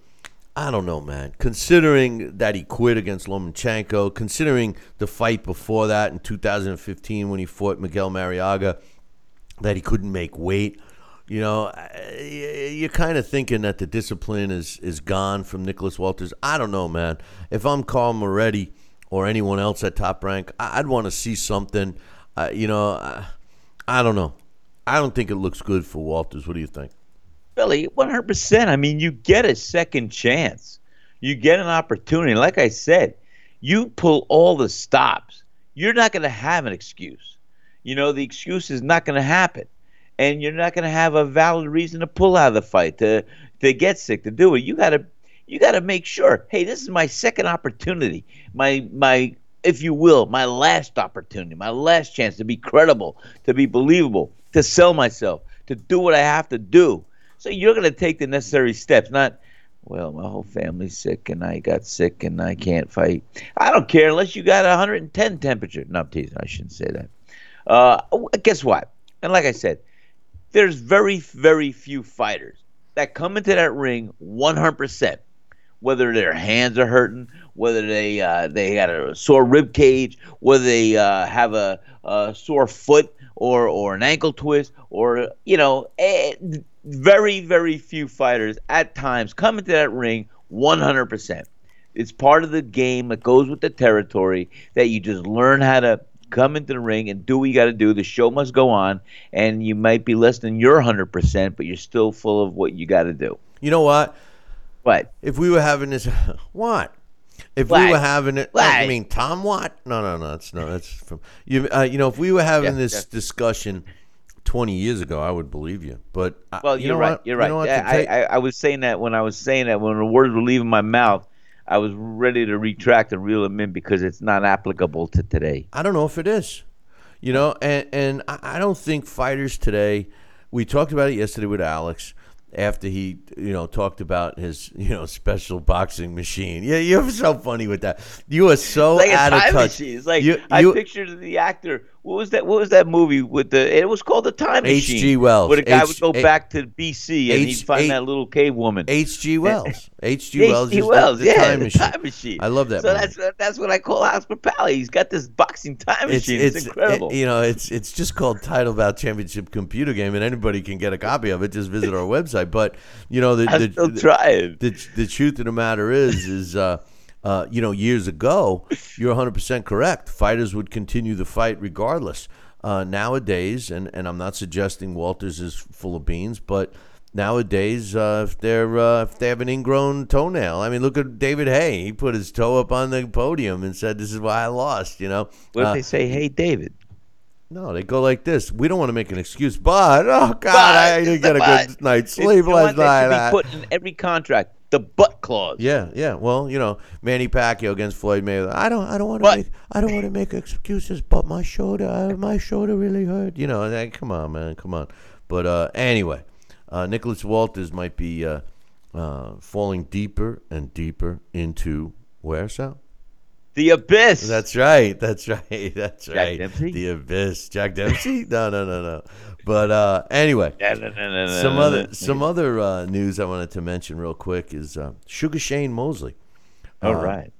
S1: I don't know, man. Considering that he quit against Lomachenko, considering the fight before that in 2015 when he fought Miguel Marriaga, that he couldn't make weight. You know, you're kind of thinking that the discipline is is gone from Nicholas Walters. I don't know, man. If I'm Carl Moretti or anyone else at Top Rank, I'd want to see something. Uh, you know, I, I don't know. I don't think it looks good for Walters. What do you think?
S2: Billy, 100%. I mean, you get a second chance. You get an opportunity. Like I said, you pull all the stops. You're not going to have an excuse. You know, the excuse is not going to happen. And you're not going to have a valid reason to pull out of the fight, to to get sick, to do it. You got to you got to make sure, hey, this is my second opportunity. My my if you will, my last opportunity, my last chance to be credible, to be believable, to sell myself, to do what I have to do. So you're going to take the necessary steps, not, well, my whole family's sick and I got sick and I can't fight. I don't care unless you got 110 temperature. No, I'm teasing. I shouldn't say that. Uh, guess what? And like I said, there's very, very few fighters that come into that ring 100%. Whether their hands are hurting, whether they uh, they got a sore rib cage, whether they uh, have a, a sore foot or or an ankle twist, or you know, eh, very very few fighters at times come into that ring 100%. It's part of the game that goes with the territory that you just learn how to come into the ring and do what you got to do. The show must go on, and you might be less than your 100%, but you're still full of what you got to do.
S1: You know what?
S2: But
S1: If we were having this, what? If we were having it, I mean, Tom Watt? No, no, no. That's no. That's from you. Uh, you know, if we were having
S2: Yeah,
S1: this
S2: yeah.
S1: discussion twenty years ago, I would believe you. But uh,
S2: well,
S1: you
S2: you're
S1: know
S2: right.
S1: what?
S2: You're
S1: You
S2: right.
S1: know?
S2: Yeah, I, I, I was saying that when I was saying that when the words were leaving my mouth, I was ready to retract and reel them in because it's not applicable to today.
S1: I don't know if it is. You know, and and I I don't think fighters today. We talked about it yesterday with Alex after he, you know, talked about his, you know, special boxing machine. Yeah, you're so funny with that. You are so
S2: like
S1: out of touch.
S2: machine. It's like
S1: You-
S2: I
S1: you-
S2: pictured the actor. What was that? What was that movie with the? It was called the Time Machine.
S1: H.G. Wells.
S2: Where the guy
S1: H-
S2: would go
S1: H-
S2: back to BC and
S1: H-
S2: he'd find
S1: H-
S2: that little cave woman.
S1: H.G. Wells. H.G. Wells.
S2: H.G.
S1: is the-
S2: Wells,
S1: the,
S2: yeah,
S1: time
S2: the
S1: machine.
S2: time machine.
S1: I love that.
S2: So
S1: movie.
S2: that's that's what I call Oscar Pally. He's got this boxing time machine. It's, incredible.
S1: it- you know, it's it's just called Title Bout Championship Computer Game, and anybody can get a copy of it. Just visit our website. But you know, the
S2: I'm
S1: the,
S2: still
S1: the,
S2: trying.
S1: the, the truth of the matter is, is uh, uh, you know, years ago, you're 100 percent correct. Fighters would continue the fight regardless. Uh, nowadays, and, and I'm not suggesting Walters is full of beans, but nowadays, uh, if they're uh, if they have an ingrown toenail, I mean, look at David Haye. He put his toe up on the podium and said, "This is why I lost." You know,
S2: What if
S1: Uh,
S2: they say, "Hey, David"?
S1: no, they go like this. We don't want to make an excuse, but oh god,
S2: But,
S1: I didn't get a good night's sleep last?
S2: That
S1: night.
S2: should be put in every contract. The butt clause.
S1: Yeah, yeah. Well, you know, Manny Pacquiao against Floyd Mayweather. I don't, I don't want to make, I don't want to make excuses, but my shoulder, uh, my shoulder really hurt. You know, like, come on, man, come on. But uh, anyway, uh, Nicholas Walters might be uh, uh, falling deeper and deeper into where, Sal?
S2: The Abyss.
S1: That's right. That's right. That's
S2: Jack
S1: right.
S2: Dempsey?
S1: The Abyss. Jack Dempsey? no, no, no, no. But uh, anyway, some other some other uh, news I wanted to mention real quick is uh, Sugar Shane Mosley,
S2: All
S1: uh,
S2: right.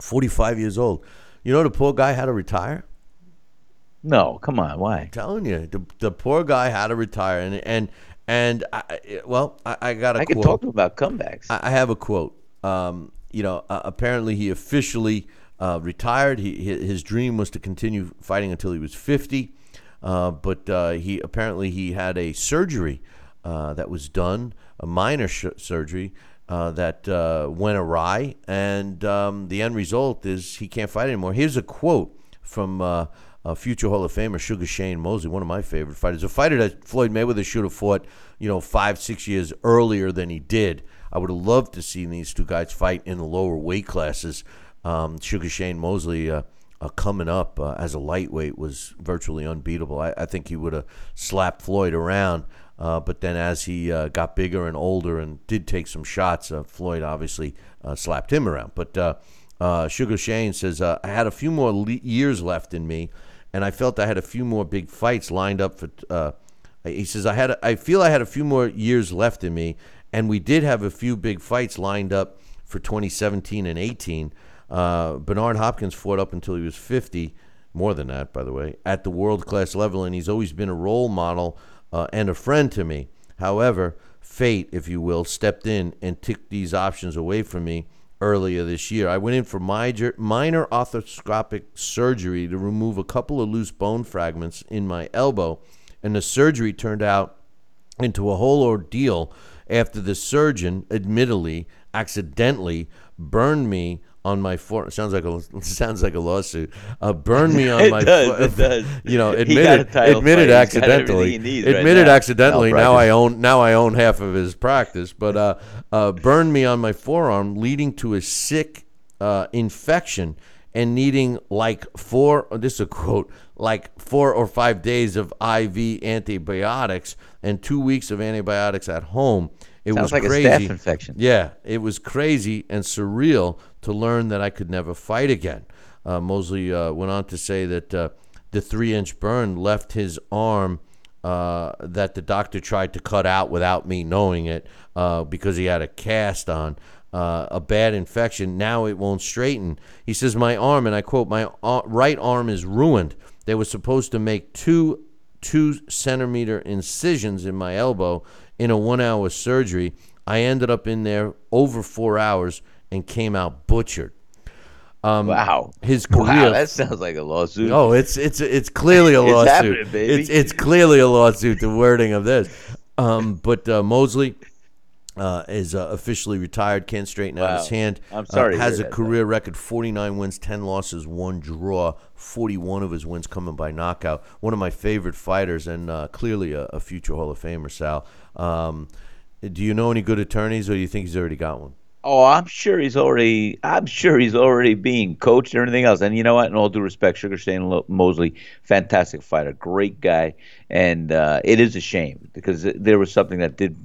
S1: 45 years old. You know the poor guy had to retire.
S2: No, come on. Why?
S1: I'm telling you, the, the poor guy had to retire, and and and I, well, I, I got a
S2: I
S1: quote.
S2: could talk about comebacks.
S1: I I have a quote. Um, you know, uh, apparently he officially uh, retired. He his dream was to continue fighting until he was fifty, but uh, he apparently he had a surgery uh, that was done, a minor sh- surgery. Uh, that uh, went awry, and um, the end result is he can't fight anymore. Here's a quote from uh, a future Hall of Famer, Sugar Shane Mosley, one of my favorite fighters, a fighter that Floyd Mayweather should have fought, you know, five, six years earlier than he did. I would have loved to see these two guys fight in the lower weight classes. Um, Sugar Shane Mosley uh, coming up uh, as a lightweight was virtually unbeatable. I, I think he would have slapped Floyd around. Uh, but then, as he uh, got bigger and older and did take some shots, uh, Floyd obviously uh, slapped him around. But Sugar Shane says, I had a few more le- years left in me, and I felt I had a few more big fights lined up for. He says, I had, a, I feel I had a few more years left in me, and we did have a few big fights lined up for 2017 and 18. Uh, Bernard Hopkins fought up until he was 50, more than that, by the way, at the world class level, and he's always been a role model uh, and a friend to me. However, fate, if you will, stepped in and took these options away from me earlier this year. I went in for minor, minor arthroscopic surgery to remove a couple of loose bone fragments in my elbow, and the surgery turned out into a whole ordeal after the surgeon, admittedly, accidentally burned me on my foot. Sounds like a sounds like a lawsuit. Uh, burned me on
S2: It
S1: my
S2: does,
S1: foot.
S2: it does.
S1: You know,
S2: He got a
S1: admitted
S2: title
S1: admitted
S2: fight. He's got everything
S1: accidentally.
S2: needs right
S1: accidentally. Now I own now I own half of his practice, but uh, uh, burned me on my forearm, leading to a sick uh, infection and needing like four. This is a quote: like four or five days of IV antibiotics and two weeks of antibiotics at home. It was
S2: Sounds like a
S1: crazy.
S2: staph infection.
S1: Yeah, it was crazy and surreal to learn that I could never fight again. Uh, Mosley uh, went on to say that uh, the three inch burn left his arm uh, that the doctor tried to cut out without me knowing it uh, because he had a cast on. Uh, a bad infection. Now it won't straighten. He says, My arm, and I quote, My ar- right arm is ruined. They were supposed to make two two centimeter incisions in my elbow in a one hour surgery. I ended up in there over four hours and came out butchered.
S2: wow.
S1: His career.
S2: Wow, that sounds like a lawsuit.
S1: Oh, it's it's it's clearly a
S2: It's
S1: lawsuit.
S2: baby.
S1: It's it's clearly a lawsuit. The wording of this, um, but uh, Mosley uh, is uh, officially retired. Can't straighten out
S2: Wow.
S1: his hand.
S2: I'm sorry
S1: Uh, has a
S2: that,
S1: career record: 49 wins, 10 losses, one draw. 41 of his wins coming by knockout. One of my favorite fighters, and uh, clearly a, a future Hall of Famer. Sal, um, do you know any good attorneys, or do you think he's already got one?
S2: Oh, I'm sure he's already. I'm sure he's already being coached and everything else. And you know what? In all due respect, Sugar Shane Mosley, fantastic fighter, great guy, and uh, it is a shame because there was something that did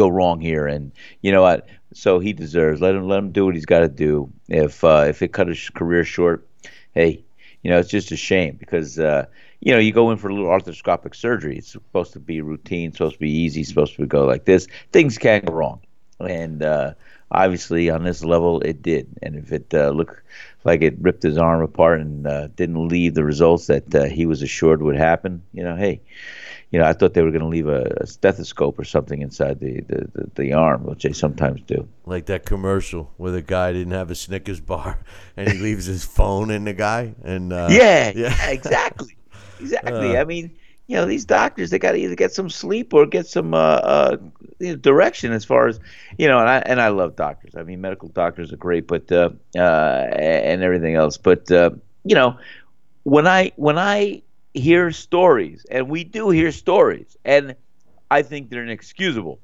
S2: go wrong here. And you know what? So he deserves. Let him let him do what he's got to do. If uh, if it cut his career short, hey, you know it's just a shame because uh, you know you go in for a little arthroscopic surgery. It's supposed to be routine, supposed to be easy, supposed to go like this. Things can go wrong, and uh, obviously on this level it did. And if it uh, looked like it ripped his arm apart and uh, didn't leave the results that uh, he was assured would happen, you know, hey, you know, I thought they were going to leave a, a stethoscope or something inside the, the, the, the arm, which they sometimes do.
S1: Like that commercial where the guy didn't have a Snickers bar and he leaves his phone in the guy and uh,
S2: yeah,
S1: yeah.
S2: yeah, exactly, exactly. I mean, you know, these doctors they got to either get some sleep or get some uh, uh, direction as far as you know. And I and I love doctors. I mean, medical doctors are great, but uh, uh, and everything else. But uh, you know, when I when I hear stories, and we do hear stories, and I think they're inexcusable.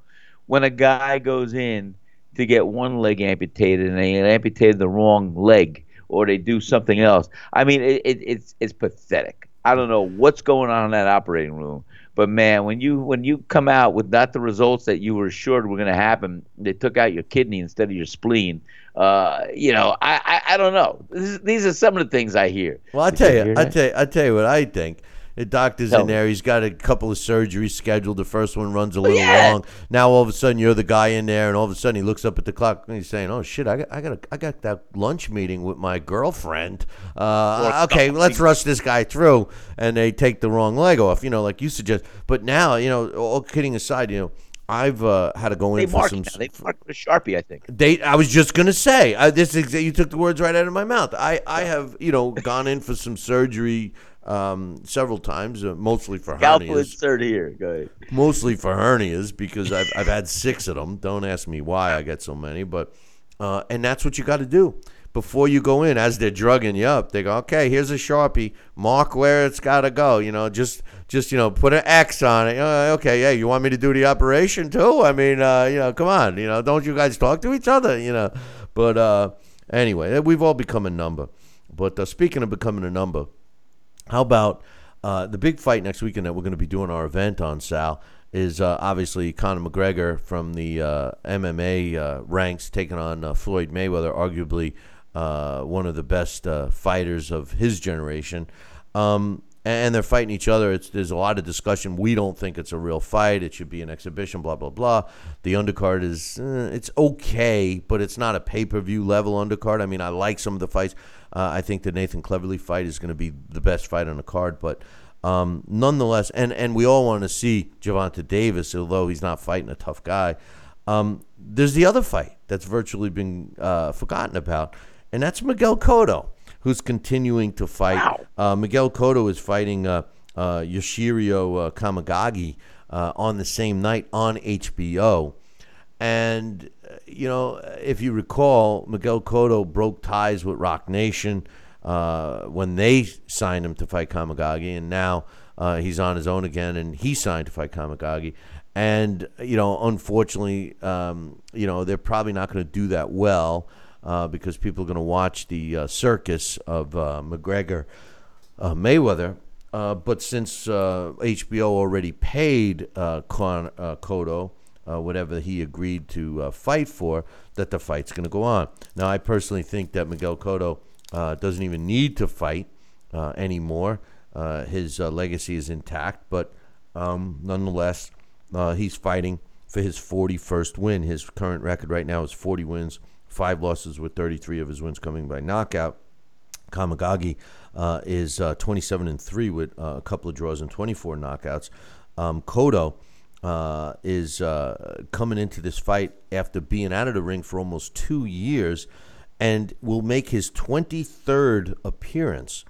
S2: When a guy goes in to get one leg amputated and they amputated the wrong leg, or they do something else, I mean, it, it, it's it's pathetic. I don't know what's going on in that operating room, but man, when you when you come out with not the results that you were assured were going to happen, they took out your kidney instead of your spleen. Uh, you know, I, I, I don't know. This, these are some of the things I hear.
S1: Well, I
S2: Did
S1: tell
S2: you
S1: you, I
S2: that?
S1: tell you, I tell you what I think. The doctor's in there. He's got a couple of surgeries scheduled. The first one runs a little
S2: yeah.
S1: long. Now all of a sudden you're the guy in there, and all of a sudden he looks up at the clock and he's saying, "Oh shit, I got, I got, a, I got that lunch meeting with my girlfriend. Uh, okay, let's rush this guy through." And they take the wrong leg off, you know, like you suggest. But now, you know, all kidding aside, you know, I've uh, had to go in
S2: They
S1: for some.
S2: now. They mark with a sharpie, I think.
S1: They, I was just gonna say uh, this. Is, you took the words right out of my mouth. I, I have, you know, gone in for some surgery um, several times, uh, mostly for
S2: Scalpel
S1: hernias.
S2: insert here. Go ahead.
S1: Mostly for hernias because I've, I've had six of them. Don't ask me why I get so many, but uh, and that's what you got to do before you go in. As they're drugging you up, they go, okay, here's a sharpie, mark where it's got to go. You know, just just you know, put an X on it. Uh, okay, yeah, you want me to do the operation too? I mean, uh, you know, come on, you know, don't you guys talk to each other? You know, but uh, anyway, we've all become a number. But uh, speaking of becoming a number, how about uh, the big fight next weekend that we're going to be doing our event on, Sal? Is uh, obviously Conor McGregor from the uh, MMA uh, ranks taking on uh, Floyd Mayweather, arguably uh, one of the best fighters of his generation. Um, and they're fighting each other. It's, there's a lot of discussion. We don't think it's a real fight. It should be an exhibition. Blah blah blah. The undercard is uh, it's okay, but it's not a pay per view level undercard. I mean, I like some of the fights. Uh, I think the Nathan Cleverly fight is going to be the best fight on the card, but um, nonetheless, and and we all want to see Gervonta Davis, although he's not fighting a tough guy. Um, there's the other fight that's virtually been uh, forgotten about, and that's Miguel Cotto, who's continuing to fight.
S2: Wow.
S1: Uh, Miguel Cotto is fighting uh, uh, Yoshihiro uh, Kamegai uh, on the same night on HBO. And, you know, if you recall, Miguel Cotto broke ties with Roc Nation uh, when they signed him to fight Kamegai, and now uh, he's on his own again, and he signed to fight Kamegai. And, you know, unfortunately, um, you know, they're probably not going to do that well uh, because people are going to watch the uh, circus of uh, McGregor uh, Mayweather. Uh, but since HBO already paid Con, Cotto whatever he agreed to fight for, that the fight's going to go on. Now, I personally think that Miguel Cotto doesn't even need to fight anymore. His legacy is intact, but um, nonetheless, he's fighting for his 41st win. His current record right now is 40 wins, five losses, with 33 of his wins coming by knockout. Kamegai uh, is uh, 27 and three with uh, a couple of draws and 24 knockouts. Um, Cotto uh, is uh, coming into this fight after being out of the ring for almost two years, and will make his 23rd appearance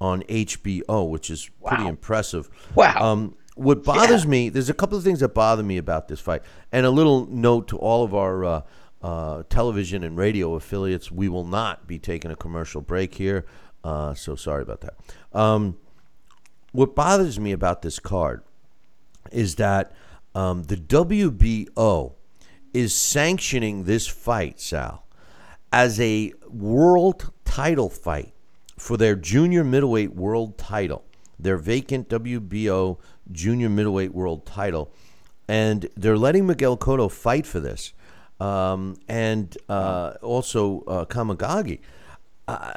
S1: on HBO, which is pretty impressive.
S2: Wow.
S1: Um, what bothers me, there's a couple of things that bother me about this fight, and a little note to all of our uh, uh, television and radio affiliates: we will not be taking a commercial break here. Uh, so sorry about that. Um, what bothers me about this card is that um, the WBO is sanctioning this fight, Sal, as a world title fight for their junior middleweight world title, their vacant WBO junior middleweight world title, and they're letting Miguel Cotto fight for this, um, and uh, also uh, Kamegai. Uh,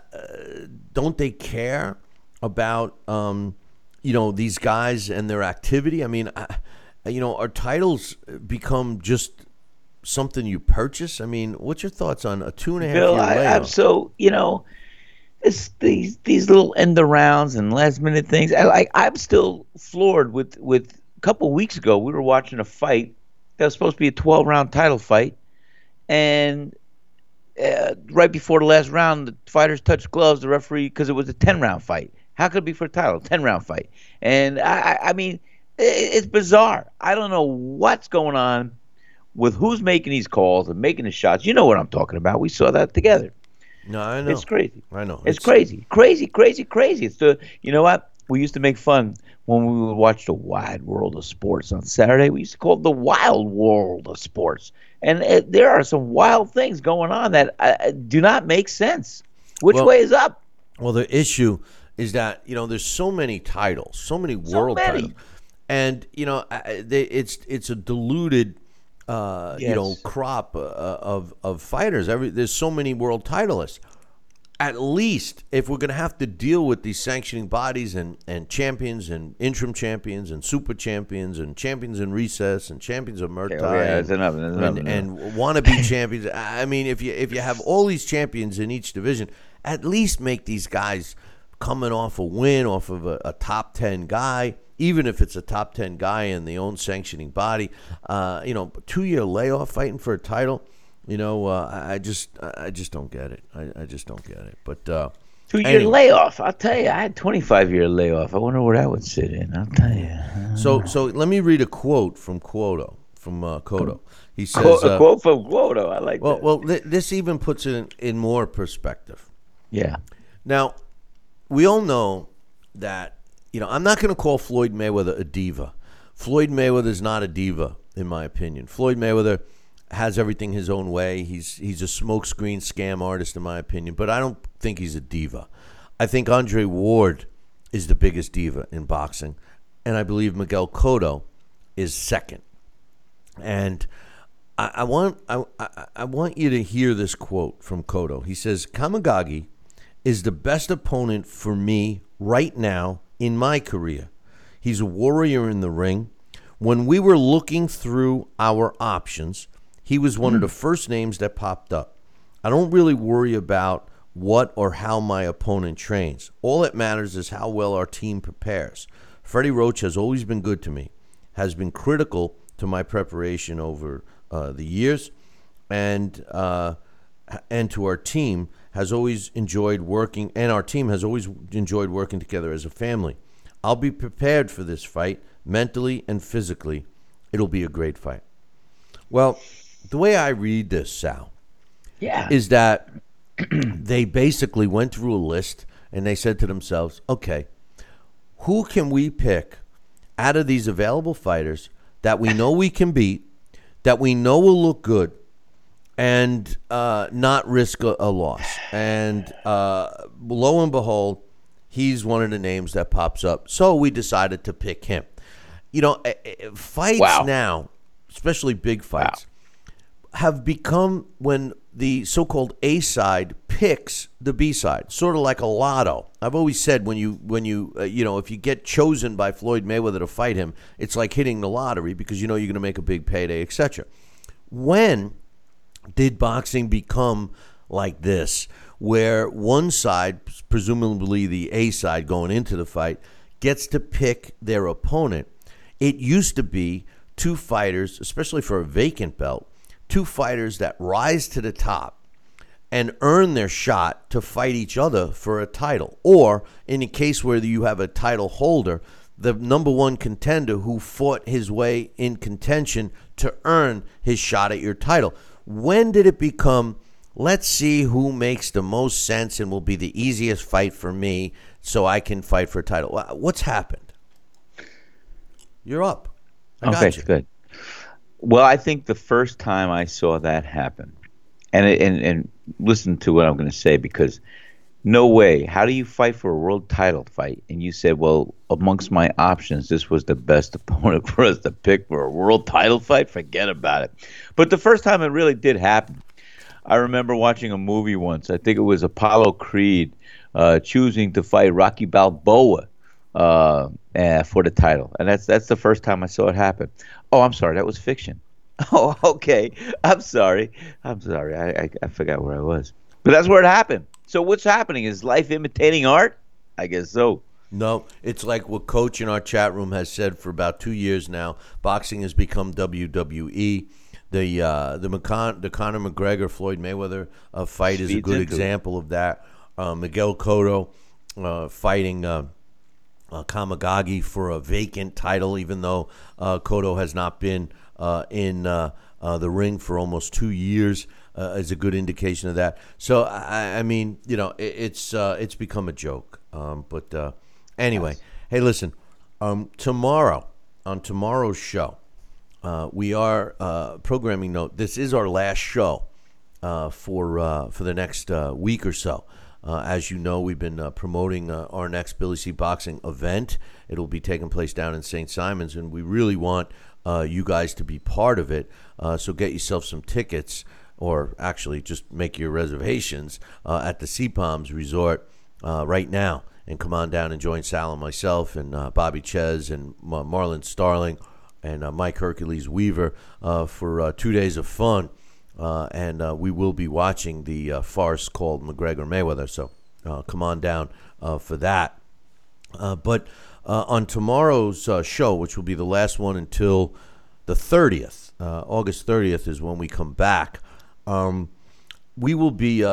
S1: don't they care about um, you know these guys and their activity? I mean, I, you know, are titles become just something you purchase? I mean, what's your thoughts on a two and a half
S2: Bill,
S1: year
S2: I,
S1: layoff?
S2: I'm so you know, it's these these little end arounds and last minute things. I like. I'm still floored with with. A couple weeks ago, we were watching a fight that was supposed to be a 12 round title fight, and uh, right before the last round, the fighters touched gloves. The referee, because it was a 10 round fight. How could it be for a title? 10 round fight. And I, I- mean, i it's bizarre. I don't know what's going on with who's making these calls and making the shots. You know what I'm talking about. We saw that together.
S1: no, I know.
S2: It's crazy.
S1: I know.
S2: It's, crazy, crazy, crazy, crazy. It's the you know what we used to make fun when we would watch the Wide World of Sports on Saturday. We used to call it the Wild World of Sports, and uh, there are some wild things going on that uh, do not make sense. Which
S1: Well-
S2: way is up?
S1: Well, the issue is that you know there's so many titles, so many world
S2: many.
S1: titles, and you know they, it's it's a diluted uh, you know crop uh, of of fighters. Every there's so many world titleists. At least if we're going to have to deal with these sanctioning bodies and, and champions and interim champions and super champions and champions in recess and champions of Muay
S2: Okay, well, yeah,
S1: and,
S2: enough, enough,
S1: and, and wannabe champions. I mean, if you if you have all these champions in each division, at least make these guys coming off a win off of a, a top ten guy, even if it's a top ten guy in the own sanctioning body. Uh, you know, two year layoff fighting for a title. You know, uh, I just I just don't get it. I, I just don't get it. But uh,
S2: Two year
S1: anyway.
S2: layoff. I'll tell you, I had 25 year layoff. I wonder where that would sit in. I'll tell you.
S1: So, so let me read a quote from Quoto from uh. He says,
S2: Quote, a
S1: uh,
S2: quote from Quoto. I like
S1: "Well,
S2: that.
S1: well, th- this even puts it in, in more perspective.
S2: yeah.
S1: Now, we all know that you know I'm not going to call Floyd Mayweather a diva. Floyd Mayweather is not a diva, in my opinion. Floyd Mayweather has everything his own way. He's he's a smokescreen scam artist, in my opinion. But I don't think he's a diva. I think Andre Ward is the biggest diva in boxing, and I believe Miguel Cotto is second. And I, I want I, I, I want you to hear this quote from Cotto. He says, "Kamegai is the best opponent for me right now in my career. He's a warrior in the ring. When we were looking through our options, he was one of the first names that popped up. I don't really worry about what or how my opponent trains. All that matters is how well our team prepares. Freddie Roach has always been good to me, has been critical to my preparation over uh, the years, and uh, and to our team has always enjoyed working, and our team has always enjoyed working together as a family. I'll be prepared for this fight mentally and physically. It'll be a great fight. Well, the way I read this, Sal,
S2: Yeah.
S1: is that they basically went through a list and they said to themselves, okay, who can we pick out of these available fighters that we know we can beat, that we know will look good, and uh, not risk a, a loss? And uh, lo and behold, he's one of the names that pops up. So we decided to pick him. You know, fights
S2: Wow.
S1: now, especially big fights, have become when the so-called A side picks the B side, sort of like a lotto. I've always said when you when you uh, you know if you get chosen by Floyd Mayweather to fight him, it's like hitting the lottery because you know you're going to make a big payday, etc. When did boxing become like this, where one side, presumably the A side going into the fight, gets to pick their opponent? It used to be two fighters, especially for a vacant belt, two fighters that rise to the top and earn their shot to fight each other for a title. Or in a case where you have a title holder, the number one contender who fought his way in contention to earn his shot at your title. When did it become, let's see who makes the most sense and will be the easiest fight for me so I can fight for a title? What's happened? You're up. I got
S2: okay,
S1: you.
S2: good. Well, I think the first time I saw that happen, and and and listen to what I'm going to say because no way. How do you fight for a world title fight? And you said, well, amongst my options, this was the best opponent for us to pick for a world title fight. Forget about it. But the first time it really did happen, I remember watching a movie once. I think it was Apollo Creed uh, choosing to fight Rocky Balboa uh, uh, for the title, and that's that's the first time I saw it happen. Oh, I'm sorry, that was fiction. Oh, okay. I'm sorry. I'm sorry. I, I I forgot where I was, but that's where it happened. So what's happening? Is life imitating art? I guess so.
S1: No, it's like what Coach in our chat room has said for about two years now. Boxing has become WWE. The uh, the McCon- the Conor McGregor Floyd Mayweather uh, fight is a good
S2: into it.
S1: example of that. Uh, Miguel Cotto uh, fighting uh, Kamegai for a vacant title, even though uh, Cotto has not been uh, in uh, uh, the ring for almost two years, uh, is a good indication of that. So I, I mean, you know, it, it's uh, it's become a joke. Um, but uh, anyway, hey, listen, um, tomorrow on tomorrow's show, uh, we are uh, programming note. This is our last show uh, for uh, for the next uh, week or so. Uh, as you know, we've been uh, promoting uh, our next Billy C. Boxing event. It'll be taking place down in St. Simons, and we really want uh, you guys to be part of it. Uh, so get yourself some tickets, or actually just make your reservations uh, at the Sea Palms Resort right now, and come on down and join Sal and myself and Bobby Czyz and Marlon Starling and Mike Hercules Weaver for two days of fun. Uh, and uh, we will be watching the uh, farce called McGregor Mayweather. So uh, come on down uh, for that. Uh, but on tomorrow's show, which will be the last one until the 30th, uh, August 30th is when we come back. Um, we will be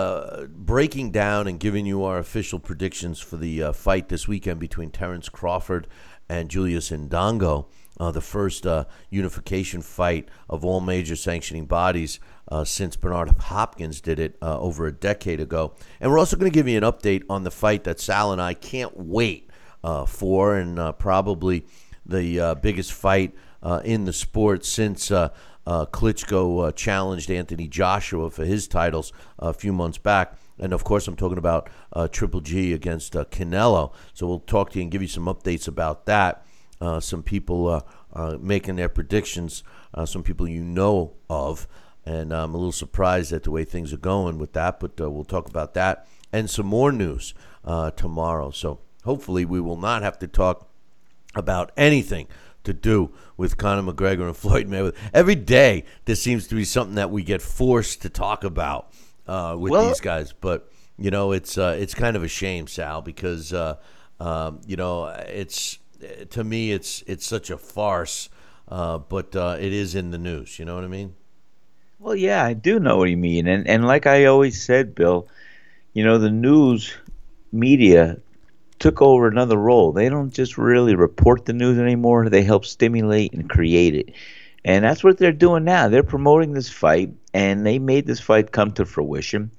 S1: breaking down and giving you our official predictions for the fight this weekend between Terrence Crawford and Julius Indongo, the first unification fight of all major sanctioning bodies uh, since Bernard Hopkins did it uh, over a decade ago. And we're also going to give you an update on the fight that Sal and I can't wait uh, for, and uh, probably the uh, biggest fight uh, in the sport since Klitschko challenged Anthony Joshua for his titles a few months back. And of course, I'm talking about Triple G against Canelo. So we'll talk to you and give you some updates about that. Some people making their predictions, some people you know of. And I'm a little surprised at the way things are going with that, but uh, we'll talk about that and some more news uh, tomorrow. So hopefully, we will not have to talk about anything to do with Conor McGregor and Floyd Mayweather. Every day, there seems to be something that we get forced to talk about uh, with
S2: Well-
S1: these guys. But you know, it's uh, it's kind of a shame, Sal, because uh, um, you know it's to me it's it's such a farce. Uh, but uh, it is in the news. You know what I mean?
S2: Well, yeah, I do know what you mean, and and like I always said, Bill, you know, the news media took over another role. They don't just really report the news anymore; they help stimulate and create it, and that's what they're doing now. They're promoting this fight, and they made this fight come to fruition.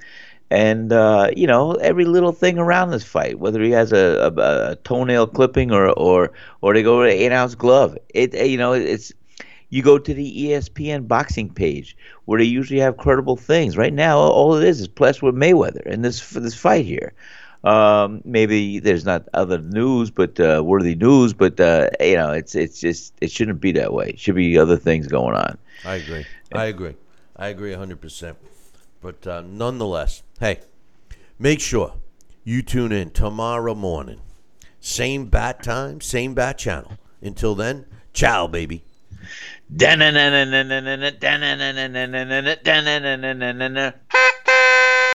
S2: And uh, you know every little thing around this fight, whether he has a, a, a toenail clipping or or or they go to an eight ounce glove, it you know it's you go to the ESPN boxing page where they usually have credible things. Right now, all it is is plus with Mayweather and this this fight here. Um, maybe there's not other news, but uh, worthy news. But uh, you know, it's it's just it shouldn't be that way. It should be other things going on.
S1: I agree. I agree. I agree 100%. But uh, nonetheless, hey, make sure you tune in tomorrow morning. Same bat time, same bat channel. Until then, ciao, baby.
S2: Da-na-na-na-na-na-na-na, da-na-na-na-na-na-na-na, da-na-na-na-na-na-na.